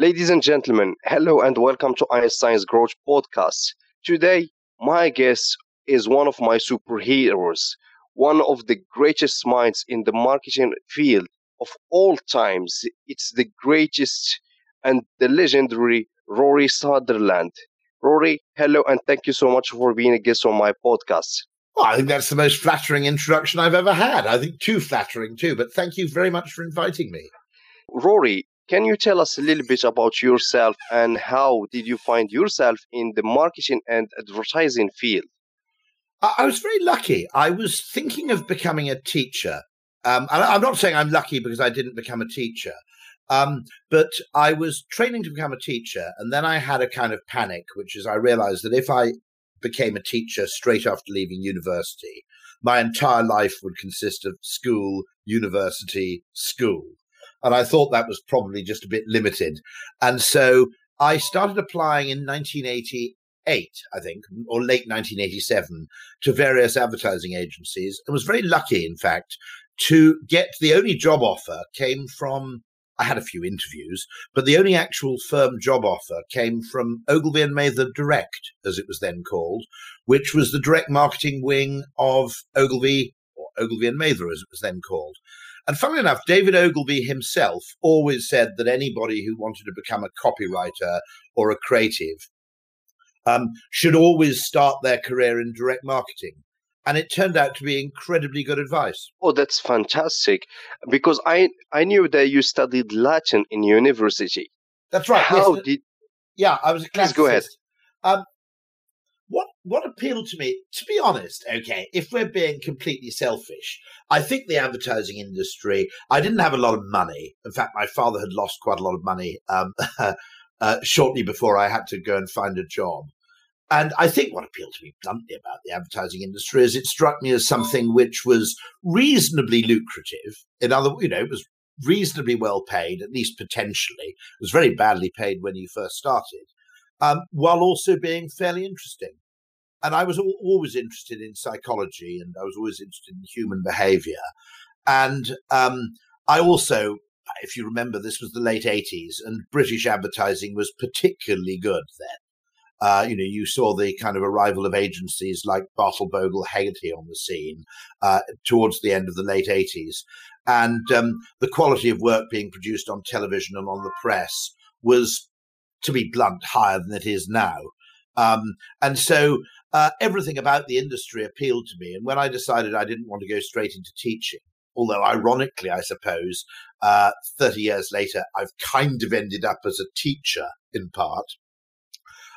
Ladies and gentlemen, hello and welcome to Einstein's Growth Podcast. Today, my guest is one of my superheroes, one of the greatest minds in the marketing field of all times. It's the greatest and the legendary Rory Sutherland. Rory, hello and thank you so much for being a guest on my podcast. Well, I think that's the most flattering introduction I've ever had. I think too flattering too, but thank you very much for inviting me. Rory, can you tell us a little bit about yourself and how did you find yourself in the marketing and advertising field? I was very lucky. I was thinking of becoming a teacher. Um, I'm not saying I'm lucky because I didn't become a teacher, um, but I was training to become a teacher. And then I had a kind of panic, which is I realized that if I became a teacher straight after leaving university, my entire life would consist of school, university, school. And I thought that was probably just a bit limited. And so I started applying in 1988, I think, or late 1987, to various advertising agencies and was very lucky, in fact, to get the only job offer came from. I had a few interviews, but the only actual firm job offer came from Ogilvy and Mather Direct, as it was then called, which was the direct marketing wing of Ogilvy, or Ogilvy and Mather, as it was then called. And funnily enough, David Ogilvy himself always said that anybody who wanted to become a copywriter or a creative um, should always start their career in direct marketing. And it turned out to be incredibly good advice. Oh, that's fantastic! Because I I knew that you studied Latin in university. That's right. How yes. did? Yeah, I was a classicist. Please go ahead. Um, what appealed to me, to be honest, okay, if we're being completely selfish, I think the advertising industry. I didn't have a lot of money. In fact, my father had lost quite a lot of money um, uh, shortly before I had to go and find a job. And I think what appealed to me bluntly about the advertising industry is it struck me as something which was reasonably lucrative. In other, words, you know, it was reasonably well paid, at least potentially. It was very badly paid when you first started, um, while also being fairly interesting and I was always interested in psychology and I was always interested in human behavior. And um, I also, if you remember, this was the late 80s and British advertising was particularly good then. Uh, you know, you saw the kind of arrival of agencies like Bartle Bogle Hegarty on the scene uh, towards the end of the late 80s. And um, the quality of work being produced on television and on the press was, to be blunt, higher than it is now. Um, and so uh, everything about the industry appealed to me. And when I decided I didn't want to go straight into teaching, although ironically, I suppose, uh, 30 years later, I've kind of ended up as a teacher in part.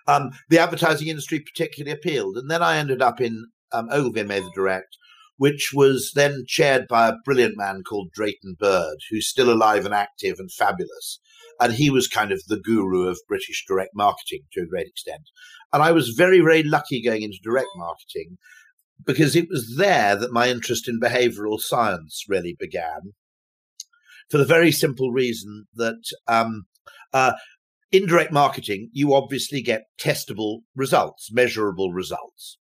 Um, the advertising industry particularly appealed. And then I ended up in um, Ogilvy Mather Direct, which was then chaired by a brilliant man called Drayton Bird, who's still alive and active and fabulous. And he was kind of the guru of British direct marketing to a great extent. And I was very, very lucky going into direct marketing because it was there that my interest in behavioral science really began. For the very simple reason that um, uh, in direct marketing, you obviously get testable results, measurable results.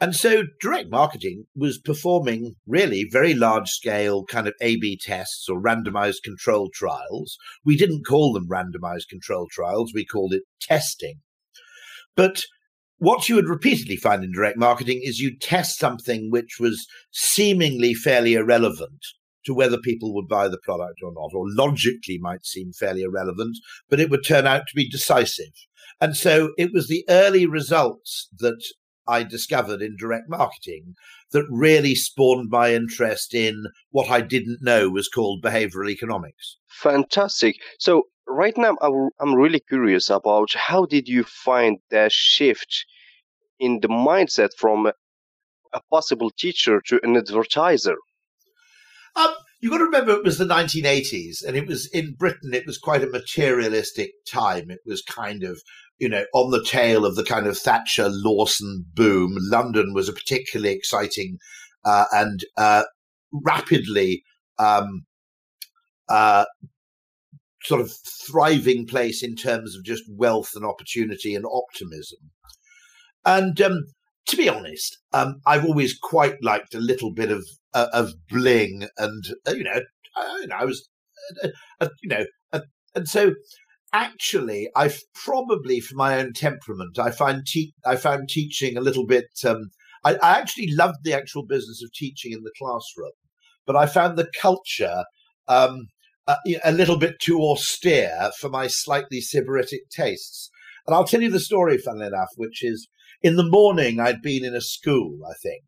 And so direct marketing was performing really very large scale kind of A B tests or randomized control trials. We didn't call them randomized control trials, we called it testing. But what you would repeatedly find in direct marketing is you test something which was seemingly fairly irrelevant to whether people would buy the product or not, or logically might seem fairly irrelevant, but it would turn out to be decisive. And so it was the early results that I discovered in direct marketing that really spawned my interest in what I didn't know was called behavioral economics. Fantastic. So right now, I'm really curious about how did you find that shift in the mindset from a possible teacher to an advertiser? Um, you've got to remember it was the 1980s, and it was in Britain. It was quite a materialistic time. It was kind of you know, on the tail of the kind of Thatcher Lawson boom, London was a particularly exciting uh, and uh, rapidly um, uh, sort of thriving place in terms of just wealth and opportunity and optimism. And um, to be honest, um, I've always quite liked a little bit of uh, of bling, and uh, you know, I, you know, I was, uh, you know, and so actually, I've probably, for my own temperament, I find te- I found teaching a little bit. Um, I, I actually loved the actual business of teaching in the classroom, but I found the culture um, a, a, little bit too austere for my slightly sybaritic tastes. And I'll tell you the story, funnily enough, which is in the morning I'd been in a school, I think,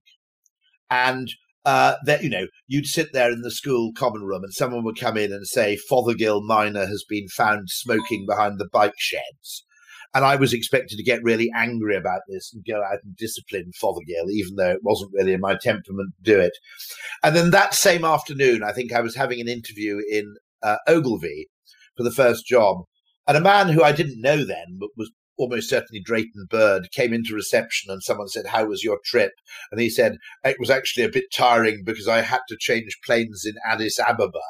and uh, that you know you'd sit there in the school common room and someone would come in and say Fothergill minor has been found smoking behind the bike sheds. And I was expected to get really angry about this and go out and discipline Fothergill, even though it wasn't really in my temperament to do it. And then that same afternoon, I think I was having an interview in uh, Ogilvy for the first job. And a man who I didn't know then, but was almost certainly Drayton Bird, came into reception and someone said, How was your trip? And he said, It was actually a bit tiring because I had to change planes in Addis Ababa.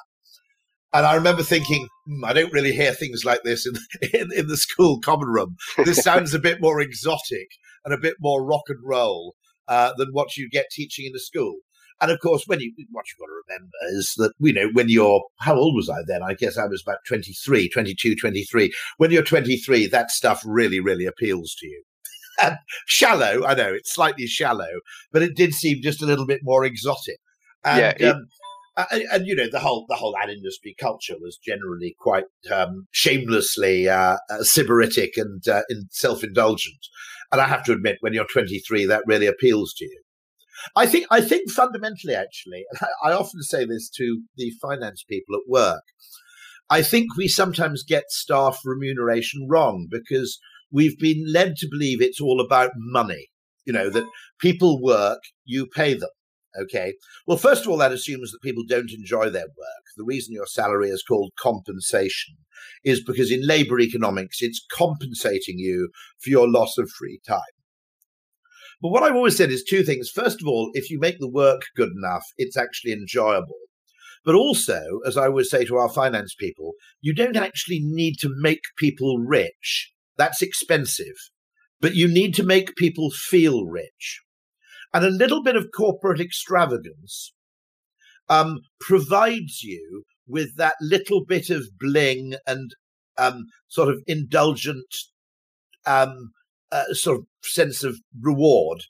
And I remember thinking, hmm, I don't really hear things like this in, in, in the school common room. This sounds a bit more exotic and a bit more rock and roll uh, than what you get teaching in a school. And of course, when you what you've got to remember is that you know when you're how old was I then? I guess I was about 23, 22, 23. When you're 23, that stuff really, really appeals to you. And shallow, I know it's slightly shallow, but it did seem just a little bit more exotic. And, yeah, it- um, and, and, you know the whole the whole ad industry culture was generally quite um, shamelessly uh, uh, sybaritic and uh, self indulgent. And I have to admit, when you're 23, that really appeals to you. I think I think fundamentally, actually, I often say this to the finance people at work. I think we sometimes get staff remuneration wrong because we've been led to believe it's all about money. You know that people work, you pay them. Okay. Well, first of all, that assumes that people don't enjoy their work. The reason your salary is called compensation is because in labor economics, it's compensating you for your loss of free time. But what I've always said is two things. First of all, if you make the work good enough, it's actually enjoyable. But also, as I always say to our finance people, you don't actually need to make people rich. That's expensive. But you need to make people feel rich. And a little bit of corporate extravagance um, provides you with that little bit of bling and um, sort of indulgent um, uh, sort of sense of reward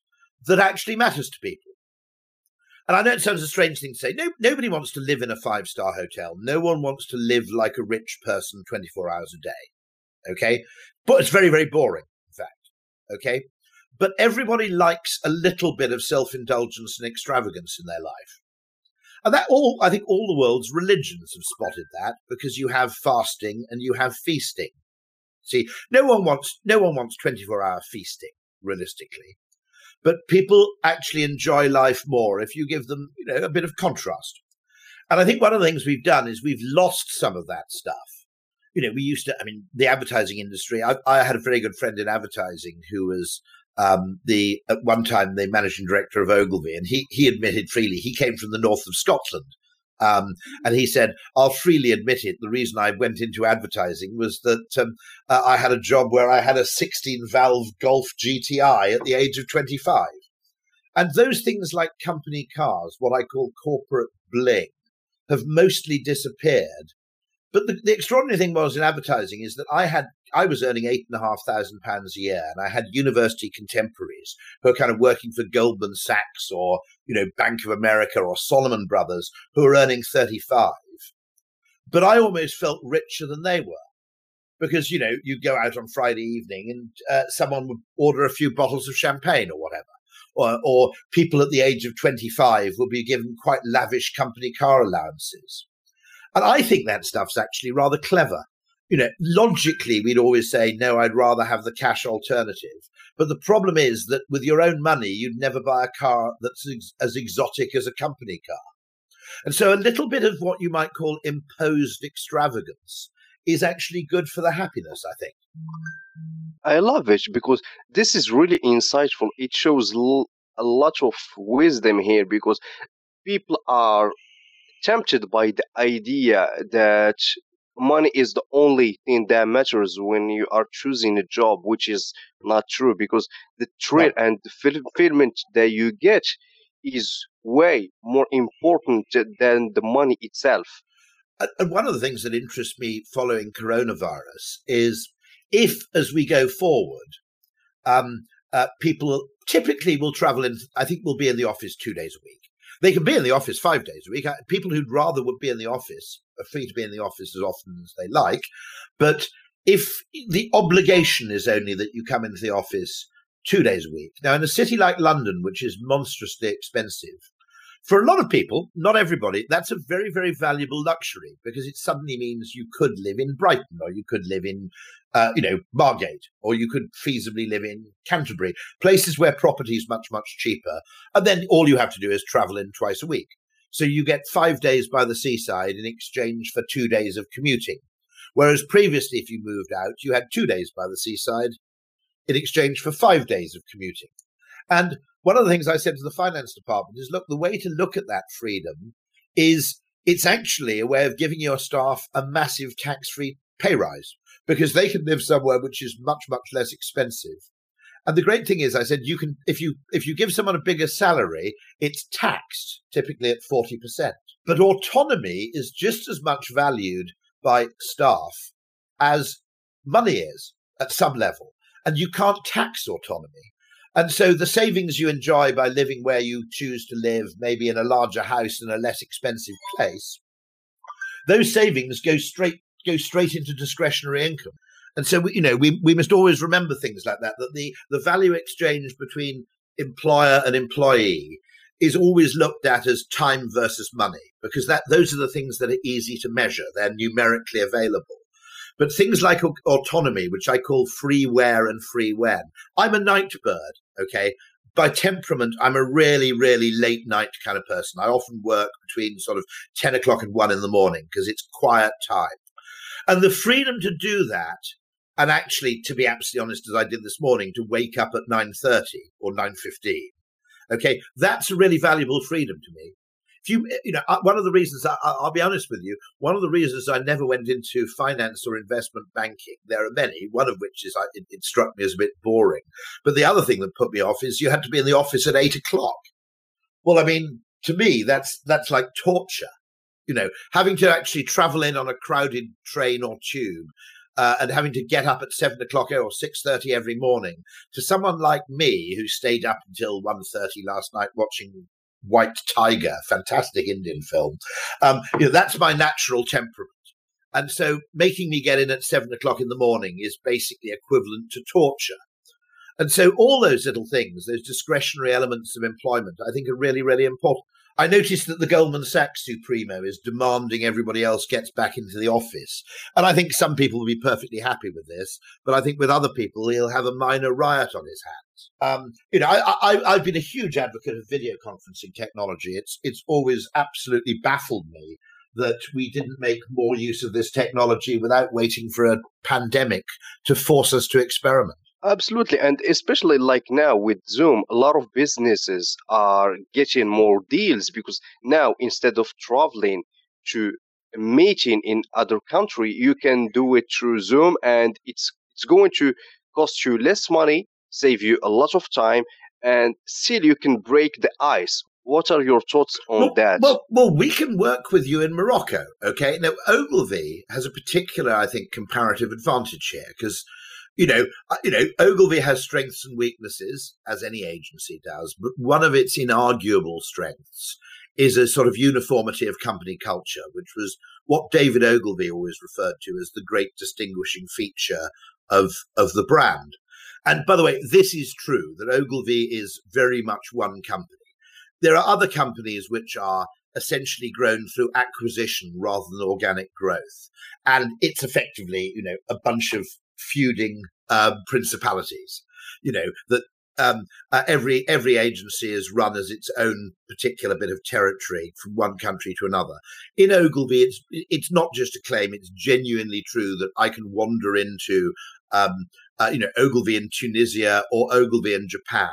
that actually matters to people. And I know it sounds a strange thing to say. No, nobody wants to live in a five star hotel. No one wants to live like a rich person 24 hours a day. Okay. But it's very, very boring, in fact. Okay. But everybody likes a little bit of self indulgence and extravagance in their life. And that all, I think all the world's religions have spotted that because you have fasting and you have feasting. See, no one wants no one wants 24 hour feasting, realistically. But people actually enjoy life more if you give them, you know, a bit of contrast. And I think one of the things we've done is we've lost some of that stuff. You know, we used to, I mean, the advertising industry, I, I had a very good friend in advertising who was um, the at one time the managing director of Ogilvy, and he he admitted freely he came from the north of Scotland, um, and he said, I'll freely admit it. The reason I went into advertising was that um, uh, I had a job where I had a 16 valve Golf GTI at the age of 25. And those things like company cars, what I call corporate bling, have mostly disappeared. But the, the extraordinary thing was in advertising is that I had I was earning eight and a half thousand pounds a year, and I had university contemporaries who were kind of working for Goldman Sachs or you know Bank of America or Salomon Brothers who are earning thirty five. But I almost felt richer than they were because you know you go out on Friday evening and uh, someone would order a few bottles of champagne or whatever. Or, or people at the age of 25 will be given quite lavish company car allowances. And I think that stuff's actually rather clever you know, logically, we'd always say, no, I'd rather have the cash alternative. But the problem is that with your own money, you'd never buy a car that's ex- as exotic as a company car. And so a little bit of what you might call imposed extravagance is actually good for the happiness, I think. I love it because this is really insightful. It shows l- a lot of wisdom here because people are tempted by the idea that money is the only thing that matters when you are choosing a job, which is not true because the thrill and the fulfillment that you get is way more important than the money itself. and one of the things that interests me following coronavirus is if, as we go forward, um, uh, people typically will travel in, I think we'll be in the office two days a week. They can be in the office five days a week. Uh, people who'd rather would be in the office are free to be in the office as often as they like. But if the obligation is only that you come into the office two days a week, now in a city like London, which is monstrously expensive, for a lot of people, not everybody, that's a very, very valuable luxury because it suddenly means you could live in Brighton or you could live in, uh, you know, Margate or you could feasibly live in Canterbury, places where property is much, much cheaper. And then all you have to do is travel in twice a week. So you get five days by the seaside in exchange for two days of commuting. Whereas previously, if you moved out, you had two days by the seaside in exchange for five days of commuting. And one of the things I said to the finance department is look, the way to look at that freedom is it's actually a way of giving your staff a massive tax free pay rise because they can live somewhere which is much, much less expensive. And the great thing is, I said, you can if you if you give someone a bigger salary, it's taxed typically at forty percent. But autonomy is just as much valued by staff as money is at some level, and you can't tax autonomy. And so the savings you enjoy by living where you choose to live, maybe in a larger house in a less expensive place, those savings go straight go straight into discretionary income. And so, you know, we, we must always remember things like that, that the, the value exchange between employer and employee is always looked at as time versus money, because that those are the things that are easy to measure. They're numerically available. But things like autonomy, which I call free where and free when. I'm a night bird, okay? By temperament, I'm a really, really late night kind of person. I often work between sort of 10 o'clock and 1 in the morning because it's quiet time. And the freedom to do that, and actually, to be absolutely honest, as I did this morning, to wake up at 9.30 or 9.15, okay, that's a really valuable freedom to me you you know uh, one of the reasons I, will be honest with you one of the reasons i never went into finance or investment banking there are many one of which is I, it, it, struck me as a bit boring. But the other thing that put me off is you had to be in the office at eight o'clock. Well i mean to me that's that's like torture. You know having to actually travel in on a crowded train or tube uh, and having to get up at seven o'clock or six thirty every morning, to someone like me who stayed up until 1.30 last night watching White Tiger, fantastic Indian film. Um, you know, that's my natural temperament. And so making me get in at seven o'clock in the morning is basically equivalent to torture. And so all those little things, those discretionary elements of employment, I think are really, really important. I noticed that the Goldman Sachs Supremo is demanding everybody else gets back into the office. And I think some people will be perfectly happy with this, but I think with other people, he'll have a minor riot on his hands. Um, you know, I, I, I've been a huge advocate of video conferencing technology. It's, it's always absolutely baffled me that we didn't make more use of this technology without waiting for a pandemic to force us to experiment. Absolutely. And especially like now with Zoom, a lot of businesses are getting more deals because now instead of traveling to a meeting in other country, you can do it through Zoom and it's it's going to cost you less money, save you a lot of time, and still you can break the ice. What are your thoughts on well, that? Well, well, we can work with you in Morocco, okay? Now, Ogilvy has a particular, I think, comparative advantage here because you know, uh, you know, Ogilvy has strengths and weaknesses, as any agency does, but one of its inarguable strengths is a sort of uniformity of company culture, which was what David Ogilvy always referred to as the great distinguishing feature of of the brand. And by the way, this is true that Ogilvy is very much one company. There are other companies which are essentially grown through acquisition rather than organic growth. And it's effectively, you know, a bunch of feuding um, principalities. You know that um, uh, every every agency is run as its own particular bit of territory from one country to another. In Ogilvy, it's it's not just a claim; it's genuinely true that I can wander into um, uh, you know Ogilvy in Tunisia or Ogilvy in Japan,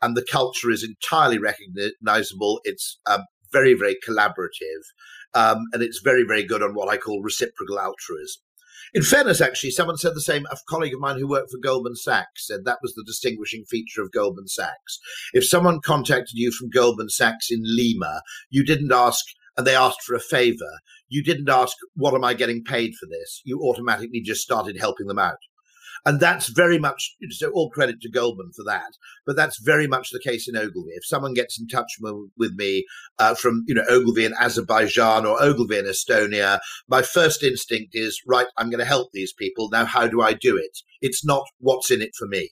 and the culture is entirely recognizable. It's um, very very collaborative, um, and it's very very good on what I call reciprocal altruism. In fairness, actually, someone said the same. A colleague of mine who worked for Goldman Sachs said that was the distinguishing feature of Goldman Sachs. If someone contacted you from Goldman Sachs in Lima, you didn't ask, and they asked for a favor, you didn't ask, what am I getting paid for this? You automatically just started helping them out. And that's very much, so all credit to Goldman for that. But that's very much the case in Ogilvy. If someone gets in touch with me uh, from, you know, Ogilvy in Azerbaijan or Ogilvy in Estonia, my first instinct is, right, I'm going to help these people. Now, how do I do it? It's not what's in it for me.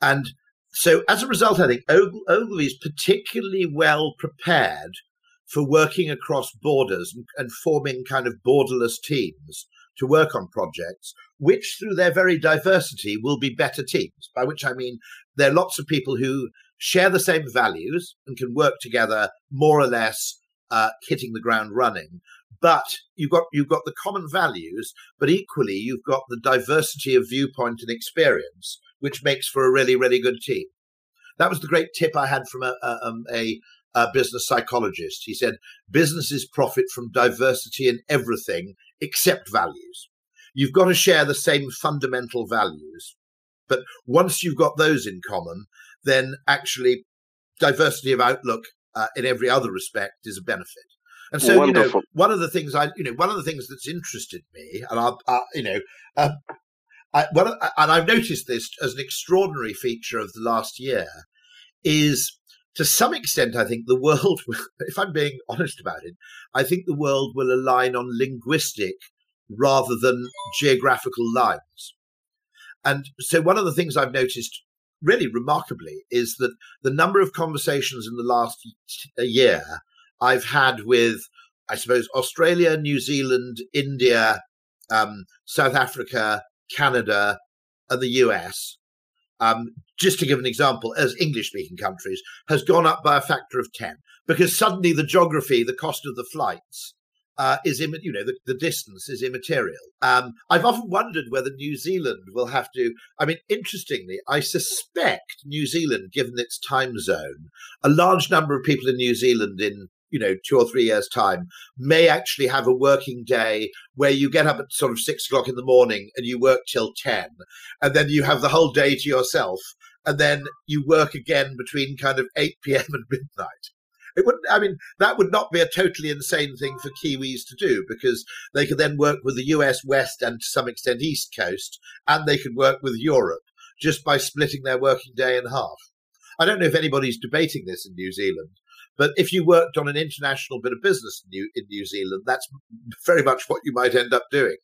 And so as a result, I think Ogilvy is particularly well prepared for working across borders and, and forming kind of borderless teams to work on projects, which through their very diversity will be better teams. By which I mean there are lots of people who share the same values and can work together more or less uh, hitting the ground running. But you've got you've got the common values, but equally you've got the diversity of viewpoint and experience, which makes for a really really good team. That was the great tip I had from a, a, um, a a business psychologist. He said businesses profit from diversity in everything except values. You've got to share the same fundamental values. But once you've got those in common, then actually diversity of outlook uh, in every other respect is a benefit. And so, Wonderful. you know, one of the things I, you know, one of the things that's interested me, and I, I you know, uh, I, well, and I've noticed this as an extraordinary feature of the last year, is to some extent, I think the world, if I'm being honest about it, I think the world will align on linguistic rather than geographical lines. And so, one of the things I've noticed really remarkably is that the number of conversations in the last year I've had with, I suppose, Australia, New Zealand, India, um, South Africa, Canada, and the US um, just to give an example, as English speaking countries, has gone up by a factor of 10 because suddenly the geography, the cost of the flights, uh, is Im- you know the, the distance is immaterial. Um, I've often wondered whether New Zealand will have to. I mean, interestingly, I suspect New Zealand, given its time zone, a large number of people in New Zealand in you know, two or three years' time, may actually have a working day where you get up at sort of six o'clock in the morning and you work till 10, and then you have the whole day to yourself, and then you work again between kind of 8 p.m. and midnight. It wouldn't, I mean, that would not be a totally insane thing for Kiwis to do because they could then work with the US West and to some extent East Coast, and they could work with Europe just by splitting their working day in half. I don't know if anybody's debating this in New Zealand, but if you worked on an international bit of business in New, in New Zealand, that's very much what you might end up doing.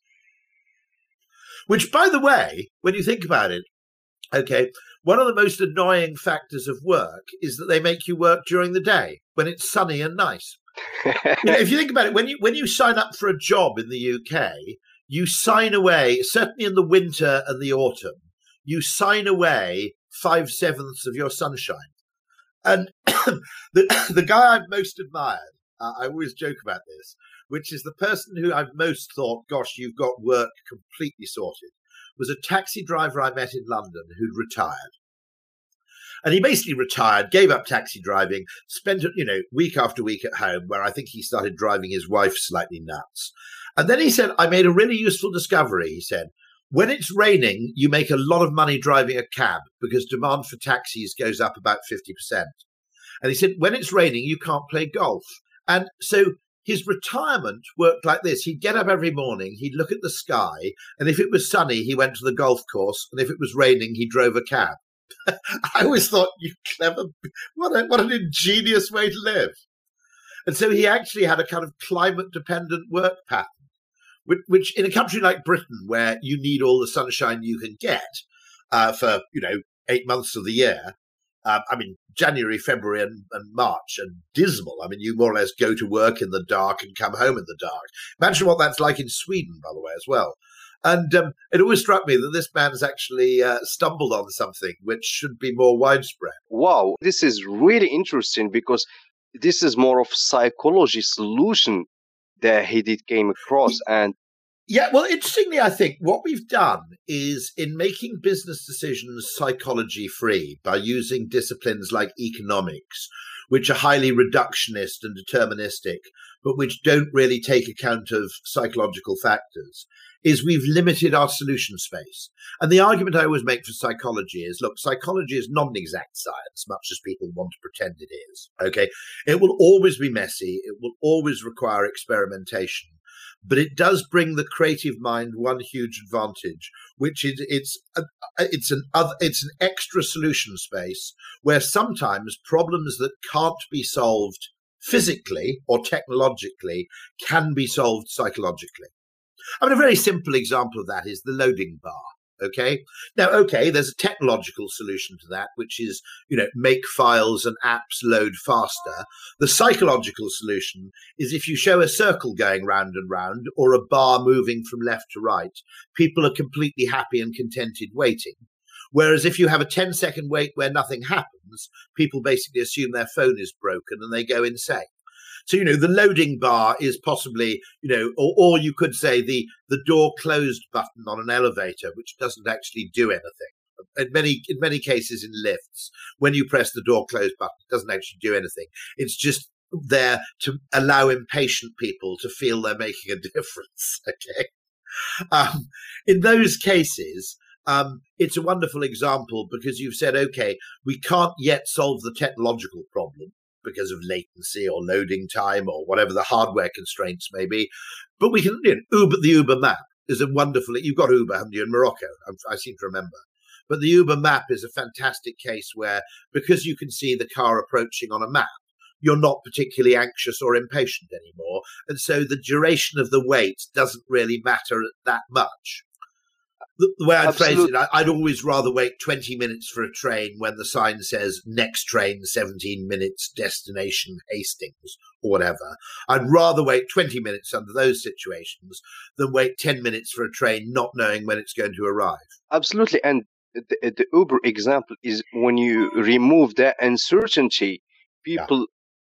Which, by the way, when you think about it, okay, one of the most annoying factors of work is that they make you work during the day when it's sunny and nice. you know, if you think about it, when you when you sign up for a job in the UK, you sign away, certainly in the winter and the autumn, you sign away five sevenths of your sunshine. And the the guy I've most admired, uh, I always joke about this, which is the person who I've most thought, "Gosh, you've got work completely sorted," was a taxi driver I met in London who'd retired. And he basically retired, gave up taxi driving, spent you know week after week at home, where I think he started driving his wife slightly nuts. And then he said, "I made a really useful discovery." He said, when it's raining, you make a lot of money driving a cab because demand for taxis goes up about 50%. And he said, when it's raining, you can't play golf. And so his retirement worked like this. He'd get up every morning, he'd look at the sky, and if it was sunny, he went to the golf course, and if it was raining, he drove a cab. I always thought, you clever, what, a, what an ingenious way to live. And so he actually had a kind of climate dependent work pattern which, which in a country like Britain, where you need all the sunshine you can get uh, for you know eight months of the year, um, I mean January, February, and, and, March are dismal. I mean you more or less go to work in the dark and come home in the dark. Imagine what that's like in Sweden, by the way, as well. And um, it always struck me that this man has actually uh, stumbled on something which should be more widespread. Wow, this is really interesting because this is more of psychology solution that he did came across and yeah, well, interestingly, I think what we've done is in making business decisions psychology free by using disciplines like economics, which are highly reductionist and deterministic, but which don't really take account of psychological factors, is we've limited our solution space. And the argument I always make for psychology is look, psychology is not an exact science, much as people want to pretend it is. Okay. It will always be messy, it will always require experimentation. But it does bring the creative mind one huge advantage, which is it's a, it's an other, it's an extra solution space where sometimes problems that can't be solved physically or technologically can be solved psychologically. I mean, a very simple example of that is the loading bar. Okay. Now, okay, there's a technological solution to that, which is, you know, make files and apps load faster. The psychological solution is if you show a circle going round and round or a bar moving from left to right, people are completely happy and contented waiting. Whereas if you have a 10 second wait where nothing happens, people basically assume their phone is broken and they go insane. So, you know, the loading bar is possibly, you know, or, or you could say the, the door closed button on an elevator, which doesn't actually do anything. In many, in many cases in lifts, when you press the door close button, it doesn't actually do anything. It's just there to allow impatient people to feel they're making a difference. Okay. Um, in those cases, um, it's a wonderful example because you've said, okay, we can't yet solve the technological problem because of latency or loading time or whatever the hardware constraints may be. But we can, you know, Uber, the Uber map is a wonderful, you've got Uber, haven't you, in Morocco? I, I seem to remember. But the Uber map is a fantastic case where, because you can see the car approaching on a map, you're not particularly anxious or impatient anymore. And so the duration of the wait doesn't really matter that much the, the way I'd phrase it, I, would always rather wait 20 minutes for a train when the sign says next train 17 minutes, destination Hastings, or whatever. I'd rather wait 20 minutes under those situations than wait 10 minutes for a train not knowing when it's going to arrive. Absolutely. And the, the Uber example is when you remove that uncertainty, people,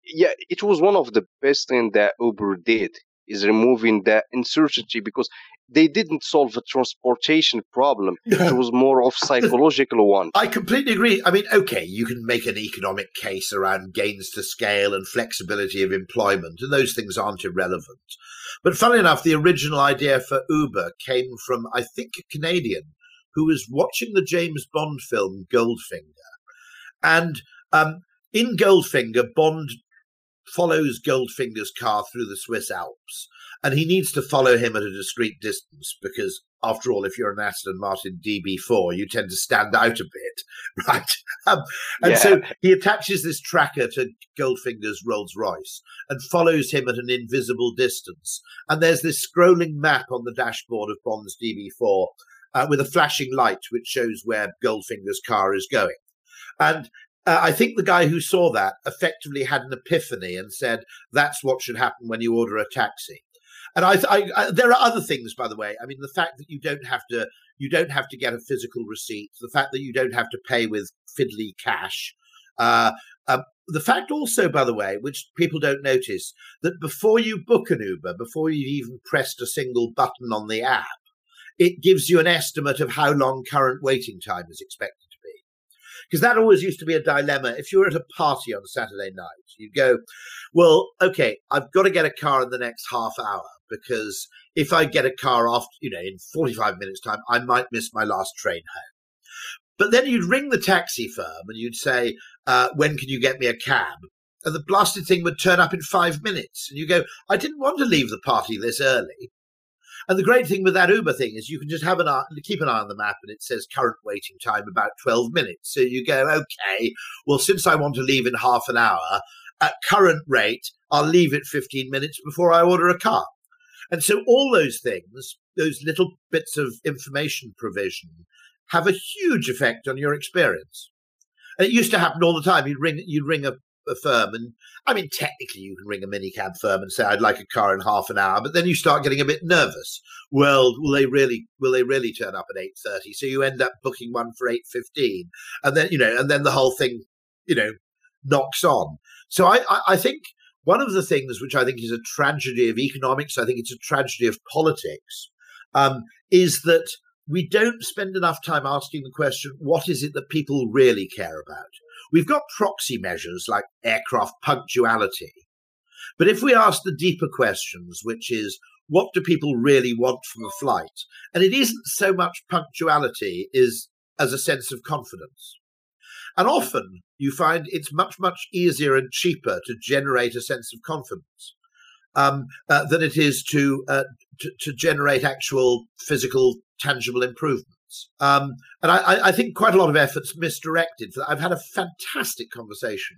yeah. yeah, it was one of the best things that Uber did is removing that uncertainty because they didn't solve a transportation problem. it was more of psychological one. I completely agree. I mean, okay, you can make an economic case around gains to scale and flexibility of employment, and those things aren't irrelevant. But funnily enough, the original idea for Uber came from, I think, a Canadian who was watching the James Bond film Goldfinger. And um, in Goldfinger, Bond follows Goldfinger's car through the Swiss Alps, and he needs to follow him at a discreet distance because, after all, if you're an Aston Martin DB4, you tend to stand out a bit, right? Um, and yeah. so he attaches this tracker to Goldfinger's Rolls Royce and follows him at an invisible distance. And there's this scrolling map on the dashboard of Bond's DB4 uh, with a flashing light which shows where Goldfinger's car is going. And uh, I think the guy who saw that effectively had an epiphany and said, that's what should happen when you order a taxi. And I, I, I, there are other things, by the way. I mean, the fact that you don't have to, you don't have to get a physical receipt. The fact that you don't have to pay with fiddly cash. Uh, um, the fact also, by the way, which people don't notice, that before you book an Uber, before you've even pressed a single button on the app, it gives you an estimate of how long current waiting time is expected to be. because that always used to be a dilemma. If you were at a party on Saturday night, you'd go, well, okay, I've got to get a car in the next half hour because if I get a car after, you know, in 45 minutes time, I might miss my last train home. But then you'd ring the taxi firm and you'd say, uh, when can you get me a cab? And the blasted thing would turn up in five minutes. And you go, I didn't want to leave the party this early. And the great thing with that Uber thing is you can just have an eye, keep an eye on the map and it says current waiting time about 12 minutes. So you go, okay, well, since I want to leave in half an hour, at current rate, I'll leave it 15 minutes before I order a car. And so all those things, those little bits of information provision, have a huge effect on your experience. And it used to happen all the time. You'd ring, you'd ring a a firm, and I mean, technically, you can ring a minicab firm and say, "I'd like a car in half an hour," but then you start getting a bit nervous. Well, will they really? Will they really turn up at eight thirty? So you end up booking one for eight fifteen, and then you know, and then the whole thing, you know, knocks on. So I, I, I think one of the things which I think is a tragedy of economics, I think it's a tragedy of politics, um, is that we don't spend enough time asking the question, what is it that people really care about? We've got proxy measures like aircraft punctuality. But if we ask the deeper questions, which is what do people really want from a flight? And it isn't so much punctuality is as a sense of confidence. And often you find it's much, much easier and cheaper to generate a sense of confidence um, uh, than it is to, uh, to, to generate actual physical, tangible improvements. Um, and I, I, think quite a lot of efforts misdirected. I've had a fantastic conversation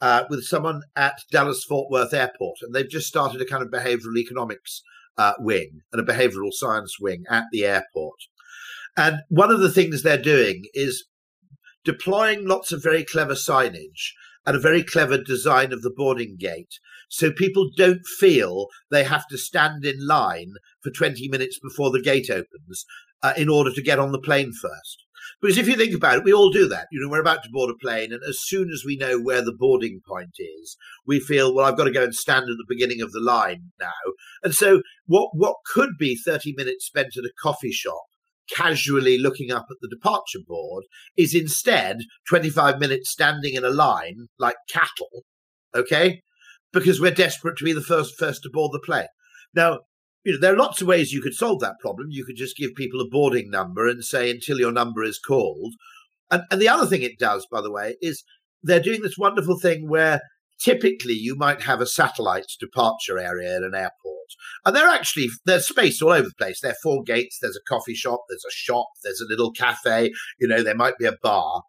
uh, with someone at Dallas Fort Worth Airport, and they've just started a kind of behavioral economics uh, wing and a behavioral science wing at the airport. And one of the things they're doing is deploying lots of very clever signage and a very clever design of the boarding gate so people don't feel they have to stand in line for 20 minutes before the gate opens uh, in order to get on the plane first. Because if you think about it, we all do that. You know, we're about to board a plane, and as soon as we know where the boarding point is, we feel, well, I've got to go and stand at the beginning of the line now. And so, what what could be thirty minutes spent at a coffee shop, casually looking up at the departure board, is instead twenty five minutes standing in a line like cattle. Okay, because we're desperate to be the first first to board the plane. Now, you know, there are lots of ways you could solve that problem. You could just give people a boarding number and say until your number is called. And, and the other thing it does, by the way, is they're doing this wonderful thing where typically you might have a satellite departure area at an airport. And they're actually, there's space all over the place. There are four gates, there's a coffee shop, there's a shop, there's a little cafe, you know, there might be a bar.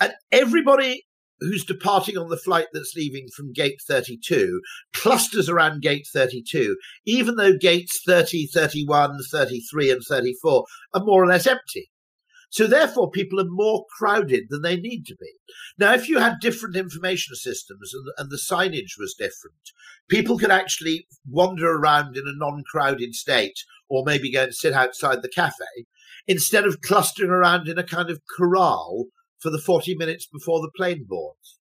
And everybody who's departing on the flight that's leaving from gate 32 clusters around gate 32, even though gates 30, 31, 33, and 34 are more or less empty. So therefore, people are more crowded than they need to be. Now, if you had different information systems and, and the signage was different, people could actually wander around in a non-crowded state, or maybe go and sit outside the cafe, instead of clustering around in a kind of corral for the 40 minutes before the plane boards.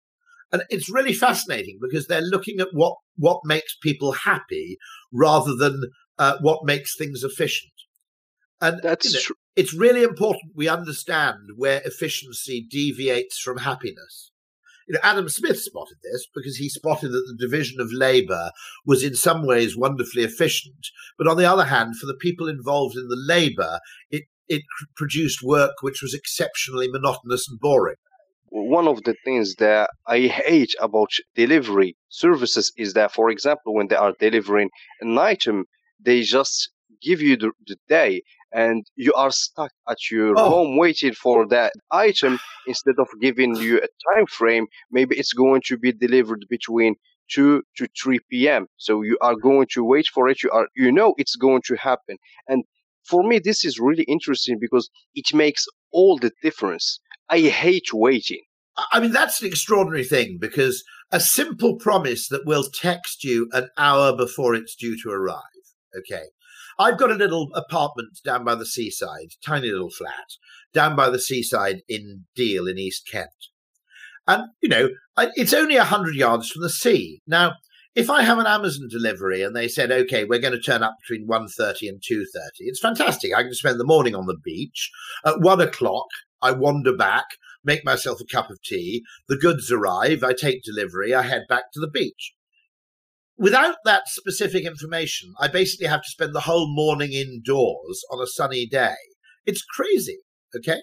And it's really fascinating because they're looking at what, what makes people happy rather than uh, what makes things efficient. And that's you know, tr- it's really important we understand where efficiency deviates from happiness. You know, Adam Smith spotted this because he spotted that the division of labor was in some ways wonderfully efficient. But on the other hand, for the people involved in the labor, it it produced work which was exceptionally monotonous and boring. One of the things that I hate about delivery services is that, for example, when they are delivering an item, they just give you the, the day and you are stuck at your oh. home waiting for that item instead of giving you a time frame maybe it's going to be delivered between 2 to 3 p.m so you are going to wait for it you are you know it's going to happen and for me, this is really interesting because it makes all the difference. I hate waiting. I mean, that's an extraordinary thing because a simple promise that we'll text you an hour before it's due to arrive. Okay. I've got a little apartment down by the seaside, tiny little flat, down by the seaside in Deal in East Kent. And, you know, it's only 100 yards from the sea. Now, if I have an Amazon delivery and they said, okay, we're going to turn up between 1.30 and 2.30, it's fantastic. I can spend the morning on the beach. At one o'clock, I wander back, make myself a cup of tea. The goods arrive. I take delivery. I head back to the beach. Without that specific information, I basically have to spend the whole morning indoors on a sunny day. It's crazy. Okay.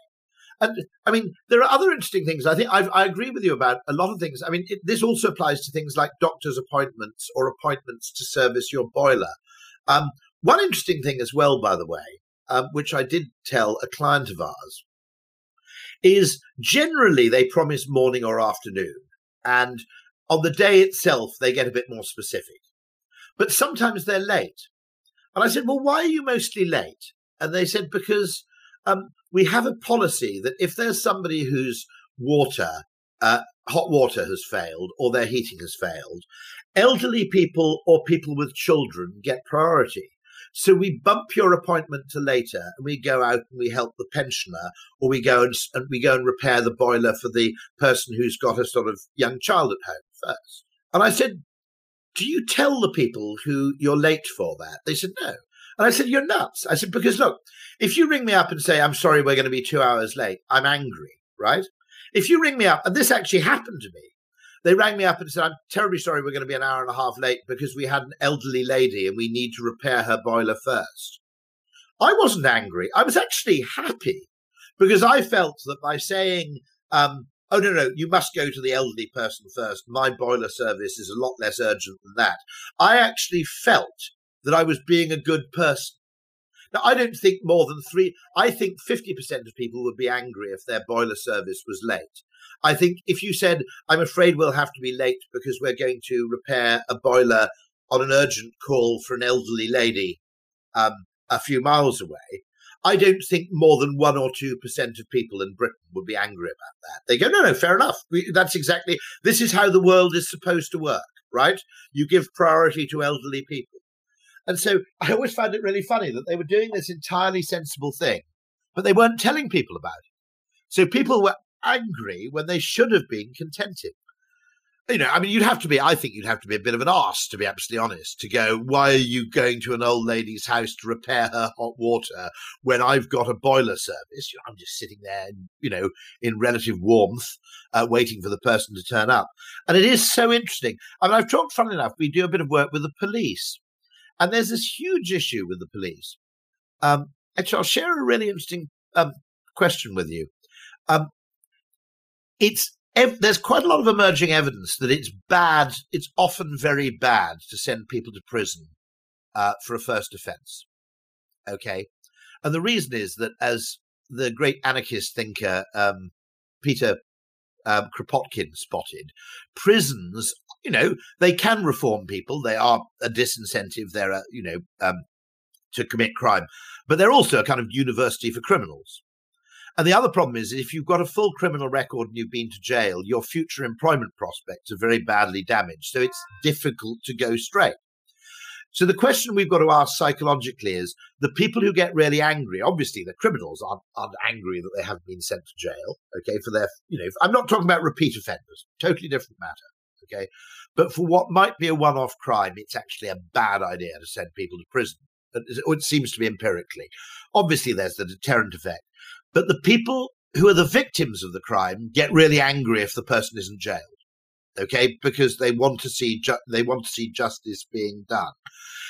And I mean, there are other interesting things. I think I've, i agree with you about a lot of things. I mean, it, this also applies to things like doctor's appointments or appointments to service your boiler. Um, one interesting thing as well, by the way, um, which I did tell a client of ours, is generally they promise morning or afternoon. And on the day itself, they get a bit more specific. But sometimes they're late. And I said, Well, why are you mostly late? And they said, Because um, we have a policy that if there's somebody whose water, uh, hot water has failed or their heating has failed, elderly people or people with children get priority. So we bump your appointment to later, and we go out and we help the pensioner, or we go and, and we go and repair the boiler for the person who's got a sort of young child at home first. And I said, "Do you tell the people who you're late for that?" They said, "No." And I said, You're nuts. I said, Because look, if you ring me up and say, I'm sorry, we're going to be two hours late, I'm angry, right? If you ring me up, and this actually happened to me, they rang me up and said, I'm terribly sorry we're going to be an hour and a half late because we had an elderly lady and we need to repair her boiler first. I wasn't angry. I was actually happy because I felt that by saying, um, oh, no, no, you must go to the elderly person first, my boiler service is a lot less urgent than that, I actually felt that I was being a good person. Now, I don't think more than three, I think 50% of people would be angry if their boiler service was late. I think if you said, I'm afraid we'll have to be late because we're going to repair a boiler on an urgent call for an elderly lady um, a few miles away, I don't think more than one or two percent of people in Britain would be angry about that. They go, no, no, fair enough. We, that's exactly, this is how the world is supposed to work, right? You give priority to elderly people. And so I always found it really funny that they were doing this entirely sensible thing, but they weren't telling people about it. So people were angry when they should have been contented. You know, I mean, you'd have to be, I think you'd have to be a bit of an arse, to be absolutely honest, to go, why are you going to an old lady's house to repair her hot water when I've got a boiler service? I'm just sitting there, you know, in relative warmth, uh, waiting for the person to turn up. And it is so interesting. I mean, I've talked, funnily enough, we do a bit of work with the police. And there's this huge issue with the police. Um, actually, I'll share a really interesting um, question with you. Um, it's ev- there's quite a lot of emerging evidence that it's bad. It's often very bad to send people to prison uh, for a first offence. Okay, and the reason is that as the great anarchist thinker um, Peter um, Kropotkin spotted, prisons, you know, they can reform people. They are a disincentive. They're, a, you know, um, to commit crime, but they're also a kind of university for criminals. And the other problem is if you've got a full criminal record and you've been to jail, your future employment prospects are very badly damaged. So it's difficult to go straight. So the question we've got to ask psychologically is the people who get really angry, obviously the criminals aren't, aren't angry that they haven't been sent to jail, okay, for their, you know, I'm not talking about repeat offenders, totally different matter, okay. But for what might be a one off crime, it's actually a bad idea to send people to prison. It seems to be empirically. Obviously, there's the deterrent effect. But the people who are the victims of the crime get really angry if the person isn't jailed. Okay, because they want to see ju- they want to see justice being done.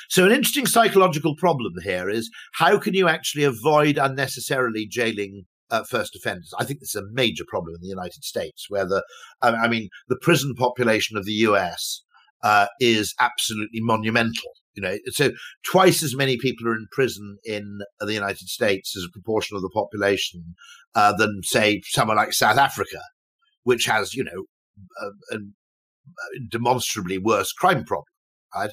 So an interesting psychological problem here is how can you actually avoid unnecessarily jailing uh, first offenders. I think this is a major problem in the United States, where the, I mean, the prison population of the US uh, is absolutely monumental. You know, so twice as many people are in prison in the United States as a proportion of the population uh, than, say, somewhere like South Africa, which has, you know, a, a demonstrably worse crime problem, right?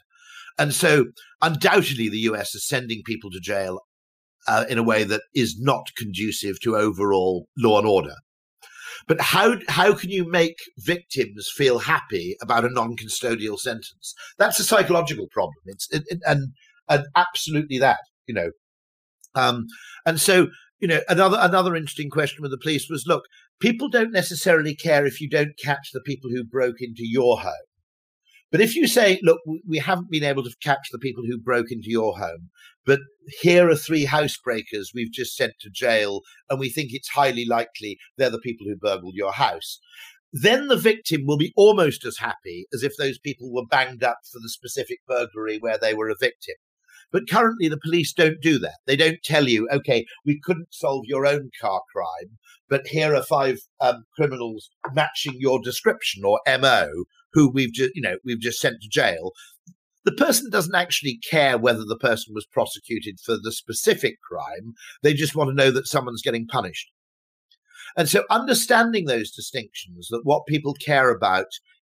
And so, undoubtedly, the US is sending people to jail uh, in a way that is not conducive to overall law and order. But how how can you make victims feel happy about a non-custodial sentence? That's a psychological problem. It's it, it, and and absolutely that you know. Um, and so you know another another interesting question with the police was: look, people don't necessarily care if you don't catch the people who broke into your home. But if you say, look, we haven't been able to catch the people who broke into your home, but here are three housebreakers we've just sent to jail, and we think it's highly likely they're the people who burgled your house. Then the victim will be almost as happy as if those people were banged up for the specific burglary where they were a victim. But currently, the police don't do that. They don't tell you, okay, we couldn't solve your own car crime, but here are five um, criminals matching your description or MO who we've just, you know, we've just sent to jail the person doesn't actually care whether the person was prosecuted for the specific crime. They just want to know that someone's getting punished. And so understanding those distinctions, that what people care about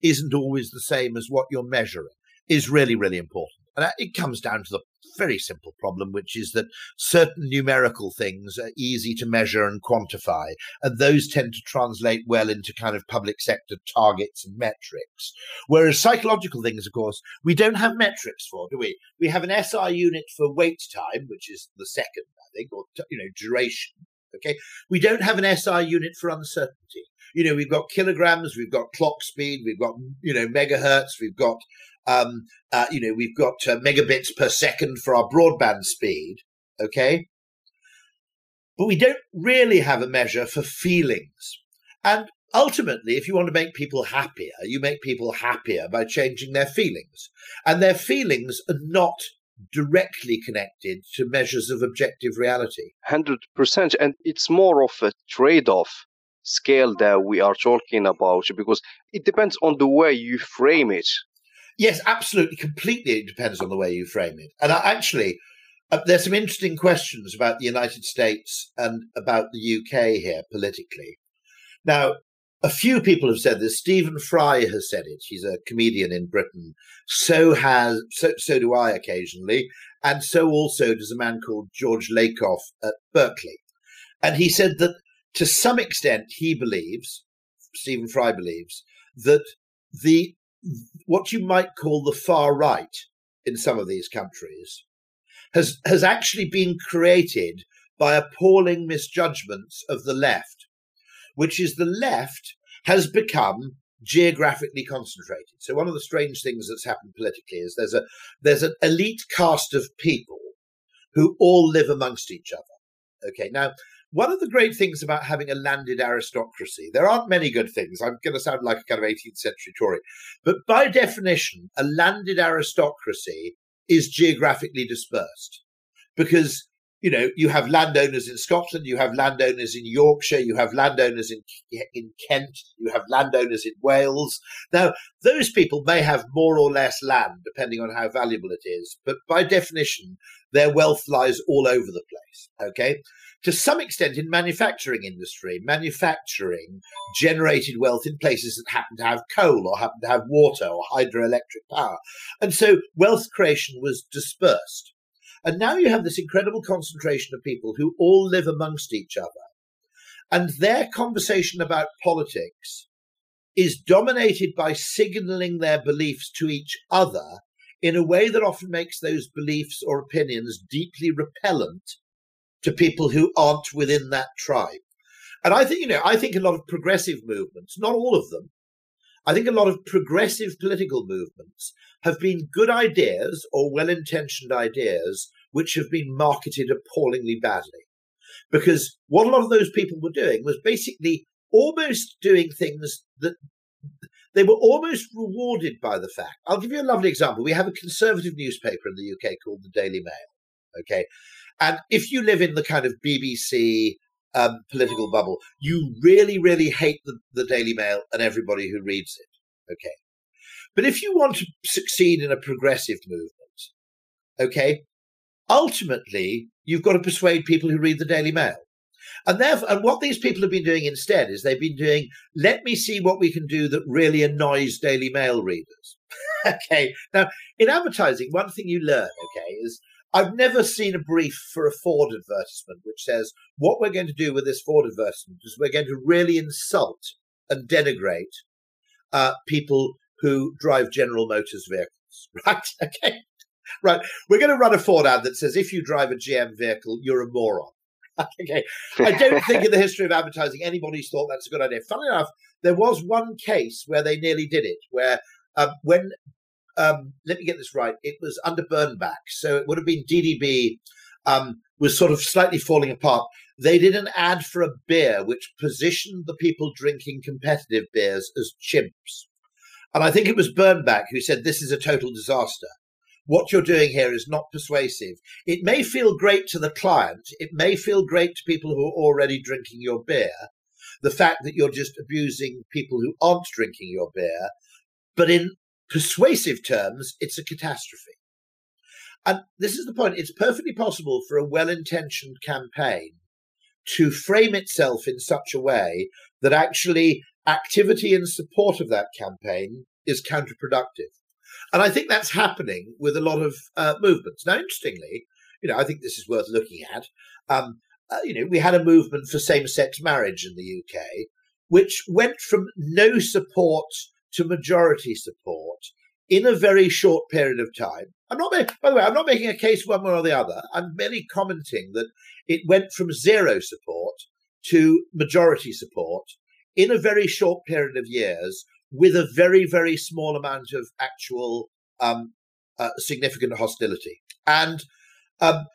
isn't always the same as what you're measuring, is really, really important. And it comes down to the very simple problem, which is that certain numerical things are easy to measure and quantify, and those tend to translate well into kind of public sector targets and metrics. Whereas psychological things, of course, we don't have metrics for, do we? We have an SI unit for wait time, which is the second, I think, or you know, duration. Okay, we don't have an SI unit for uncertainty you know, we've got kilograms, we've got clock speed, we've got, you know, megahertz, we've got um, uh, you know, we've got uh, megabits per second for our broadband speed, okay? But we don't really have a measure for feelings. And ultimately, if you want to make people happier, you make people happier by changing their feelings. And their feelings are not directly connected to measures of objective reality. 100%. And it's more of a trade off scale that we are talking about because it depends on the way you frame it. Yes, absolutely. Completely it depends on the way you frame it. And I actually, uh, there's some interesting questions about the United States and about the UK here politically. Now, a few people have said this. Stephen Fry has said it. He's a comedian in Britain. So has so so do I occasionally, and so also does a man called George Lakoff at Berkeley. And he said that to some extent he believes, Stephen Fry believes, that the what you might call the far right in some of these countries has has actually been created by appalling misjudgments of the left which is the left has become geographically concentrated. So one of the strange things that's happened politically is there's a there's an elite caste of people who all live amongst each other. Okay, now one of the great things about having a landed aristocracy, there aren't many good things. I'm going to sound like a kind of 18th century Tory, but by definition, a landed aristocracy is geographically dispersed because you know, you have landowners in Scotland, you have landowners in Yorkshire, you have landowners in in Kent, you have landowners in Wales. Now, those people may have more or less land, depending on how valuable it is, but by definition, their wealth lies all over the place. Okay, to some extent, in manufacturing industry, manufacturing generated wealth in places that happen to have coal or happen to have water or hydroelectric power, and so wealth creation was dispersed. And now you have this incredible concentration of people who all live amongst each other. And their conversation about politics is dominated by signaling their beliefs to each other in a way that often makes those beliefs or opinions deeply repellent to people who aren't within that tribe. And I think, you know, I think a lot of progressive movements, not all of them, I think a lot of progressive political movements have been good ideas or well intentioned ideas which have been marketed appallingly badly. Because what a lot of those people were doing was basically almost doing things that they were almost rewarded by the fact. I'll give you a lovely example. We have a conservative newspaper in the UK called the Daily Mail. Okay. And if you live in the kind of BBC um, political bubble, you really, really hate the, the Daily Mail and everybody who reads it. Okay. But if you want to succeed in a progressive movement, okay, ultimately you've got to persuade people who read the Daily Mail. And and what these people have been doing instead is they've been doing, let me see what we can do that really annoys Daily Mail readers. okay. Now, in advertising, one thing you learn, okay, is I've never seen a brief for a Ford advertisement which says what we're going to do with this Ford advertisement is we're going to really insult and denigrate uh, people who drive General Motors vehicles, right? Okay. Right. We're going to run a Ford ad that says if you drive a GM vehicle, you're a moron. okay. I don't think in the history of advertising anybody's thought that's a good idea. Funnily enough, there was one case where they nearly did it, where um, when um, let me get this right, it was under Bernbach, so it would have been DDB um, was sort of slightly falling apart. They did an ad for a beer which positioned the people drinking competitive beers as chimps. And I think it was Bernbach who said, This is a total disaster. What you're doing here is not persuasive. It may feel great to the client, it may feel great to people who are already drinking your beer, the fact that you're just abusing people who aren't drinking your beer, but in persuasive terms, it's a catastrophe. And this is the point it's perfectly possible for a well intentioned campaign to frame itself in such a way that actually activity in support of that campaign is counterproductive. And I think that's happening with a lot of uh, movements. Now, interestingly, you know, I think this is worth looking at. Um, uh, you know, we had a movement for same sex marriage in the UK, which went from no support to majority support in a very short period of time. I'm not, by the way, I'm not making a case one way or the other. I'm merely commenting that it went from zero support to majority support in a very short period of years with a very, very small amount of actual um, uh, significant hostility. And, um,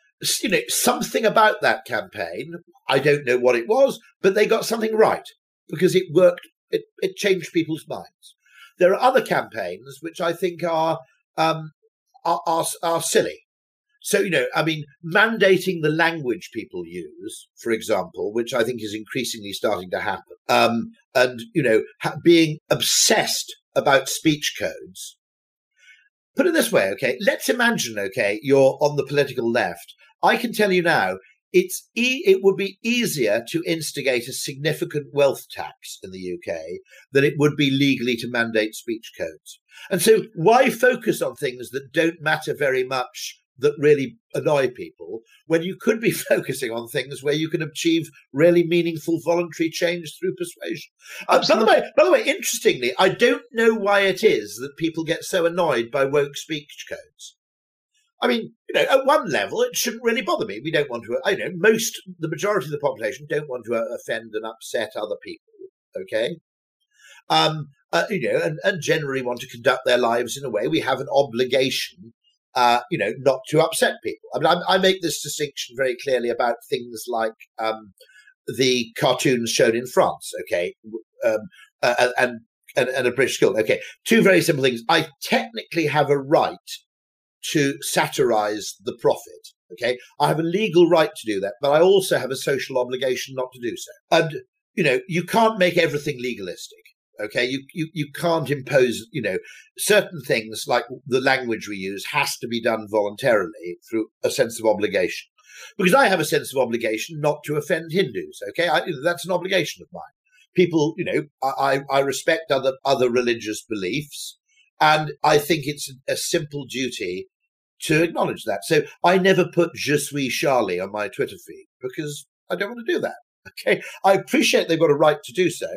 you know, something about that campaign, I don't know what it was, but they got something right because it worked It, it changed people's minds. There are other campaigns which I think are, um, are, are, are silly. So, you know, I mean, mandating the language people use, for example, which I think is increasingly starting to happen, um, and, you know, ha- being obsessed about speech codes. Put it this way, okay? Let's imagine, okay, you're on the political left. I can tell you now, it's e- it would be easier to instigate a significant wealth tax in the UK than it would be legally to mandate speech codes. And so, why focus on things that don't matter very much that really annoy people when you could be focusing on things where you can achieve really meaningful voluntary change through persuasion. Uh, by the way, by the way, interestingly, I don't know why it is that people get so annoyed by woke speech codes. I mean, you know, at one level, it shouldn't really bother me. We don't want to, I know, most, the majority of the population don't want to uh, offend and upset other people. Okay. Um, uh, you know, and, and generally want to conduct their lives in a way we have an obligation uh, you know, not to upset people. I mean, I, I, make this distinction very clearly about things like um, the cartoons shown in France, okay, um, uh, and, and, and a British school. Okay, two very simple things. I technically have a right to satirize the prophet. Okay, I have a legal right to do that, but I also have a social obligation not to do so. And you know, you can't make everything legalistic. Okay, you, you you can't impose, you know, certain things like the language we use has to be done voluntarily through a sense of obligation. Because I have a sense of obligation not to offend Hindus. Okay, I, that's an obligation of mine. People, you know, I, I respect other other religious beliefs, and I think it's a simple duty to acknowledge that. So I never put "Je suis Charlie" on my Twitter feed because I don't want to do that. Okay, I appreciate they've got a right to do so,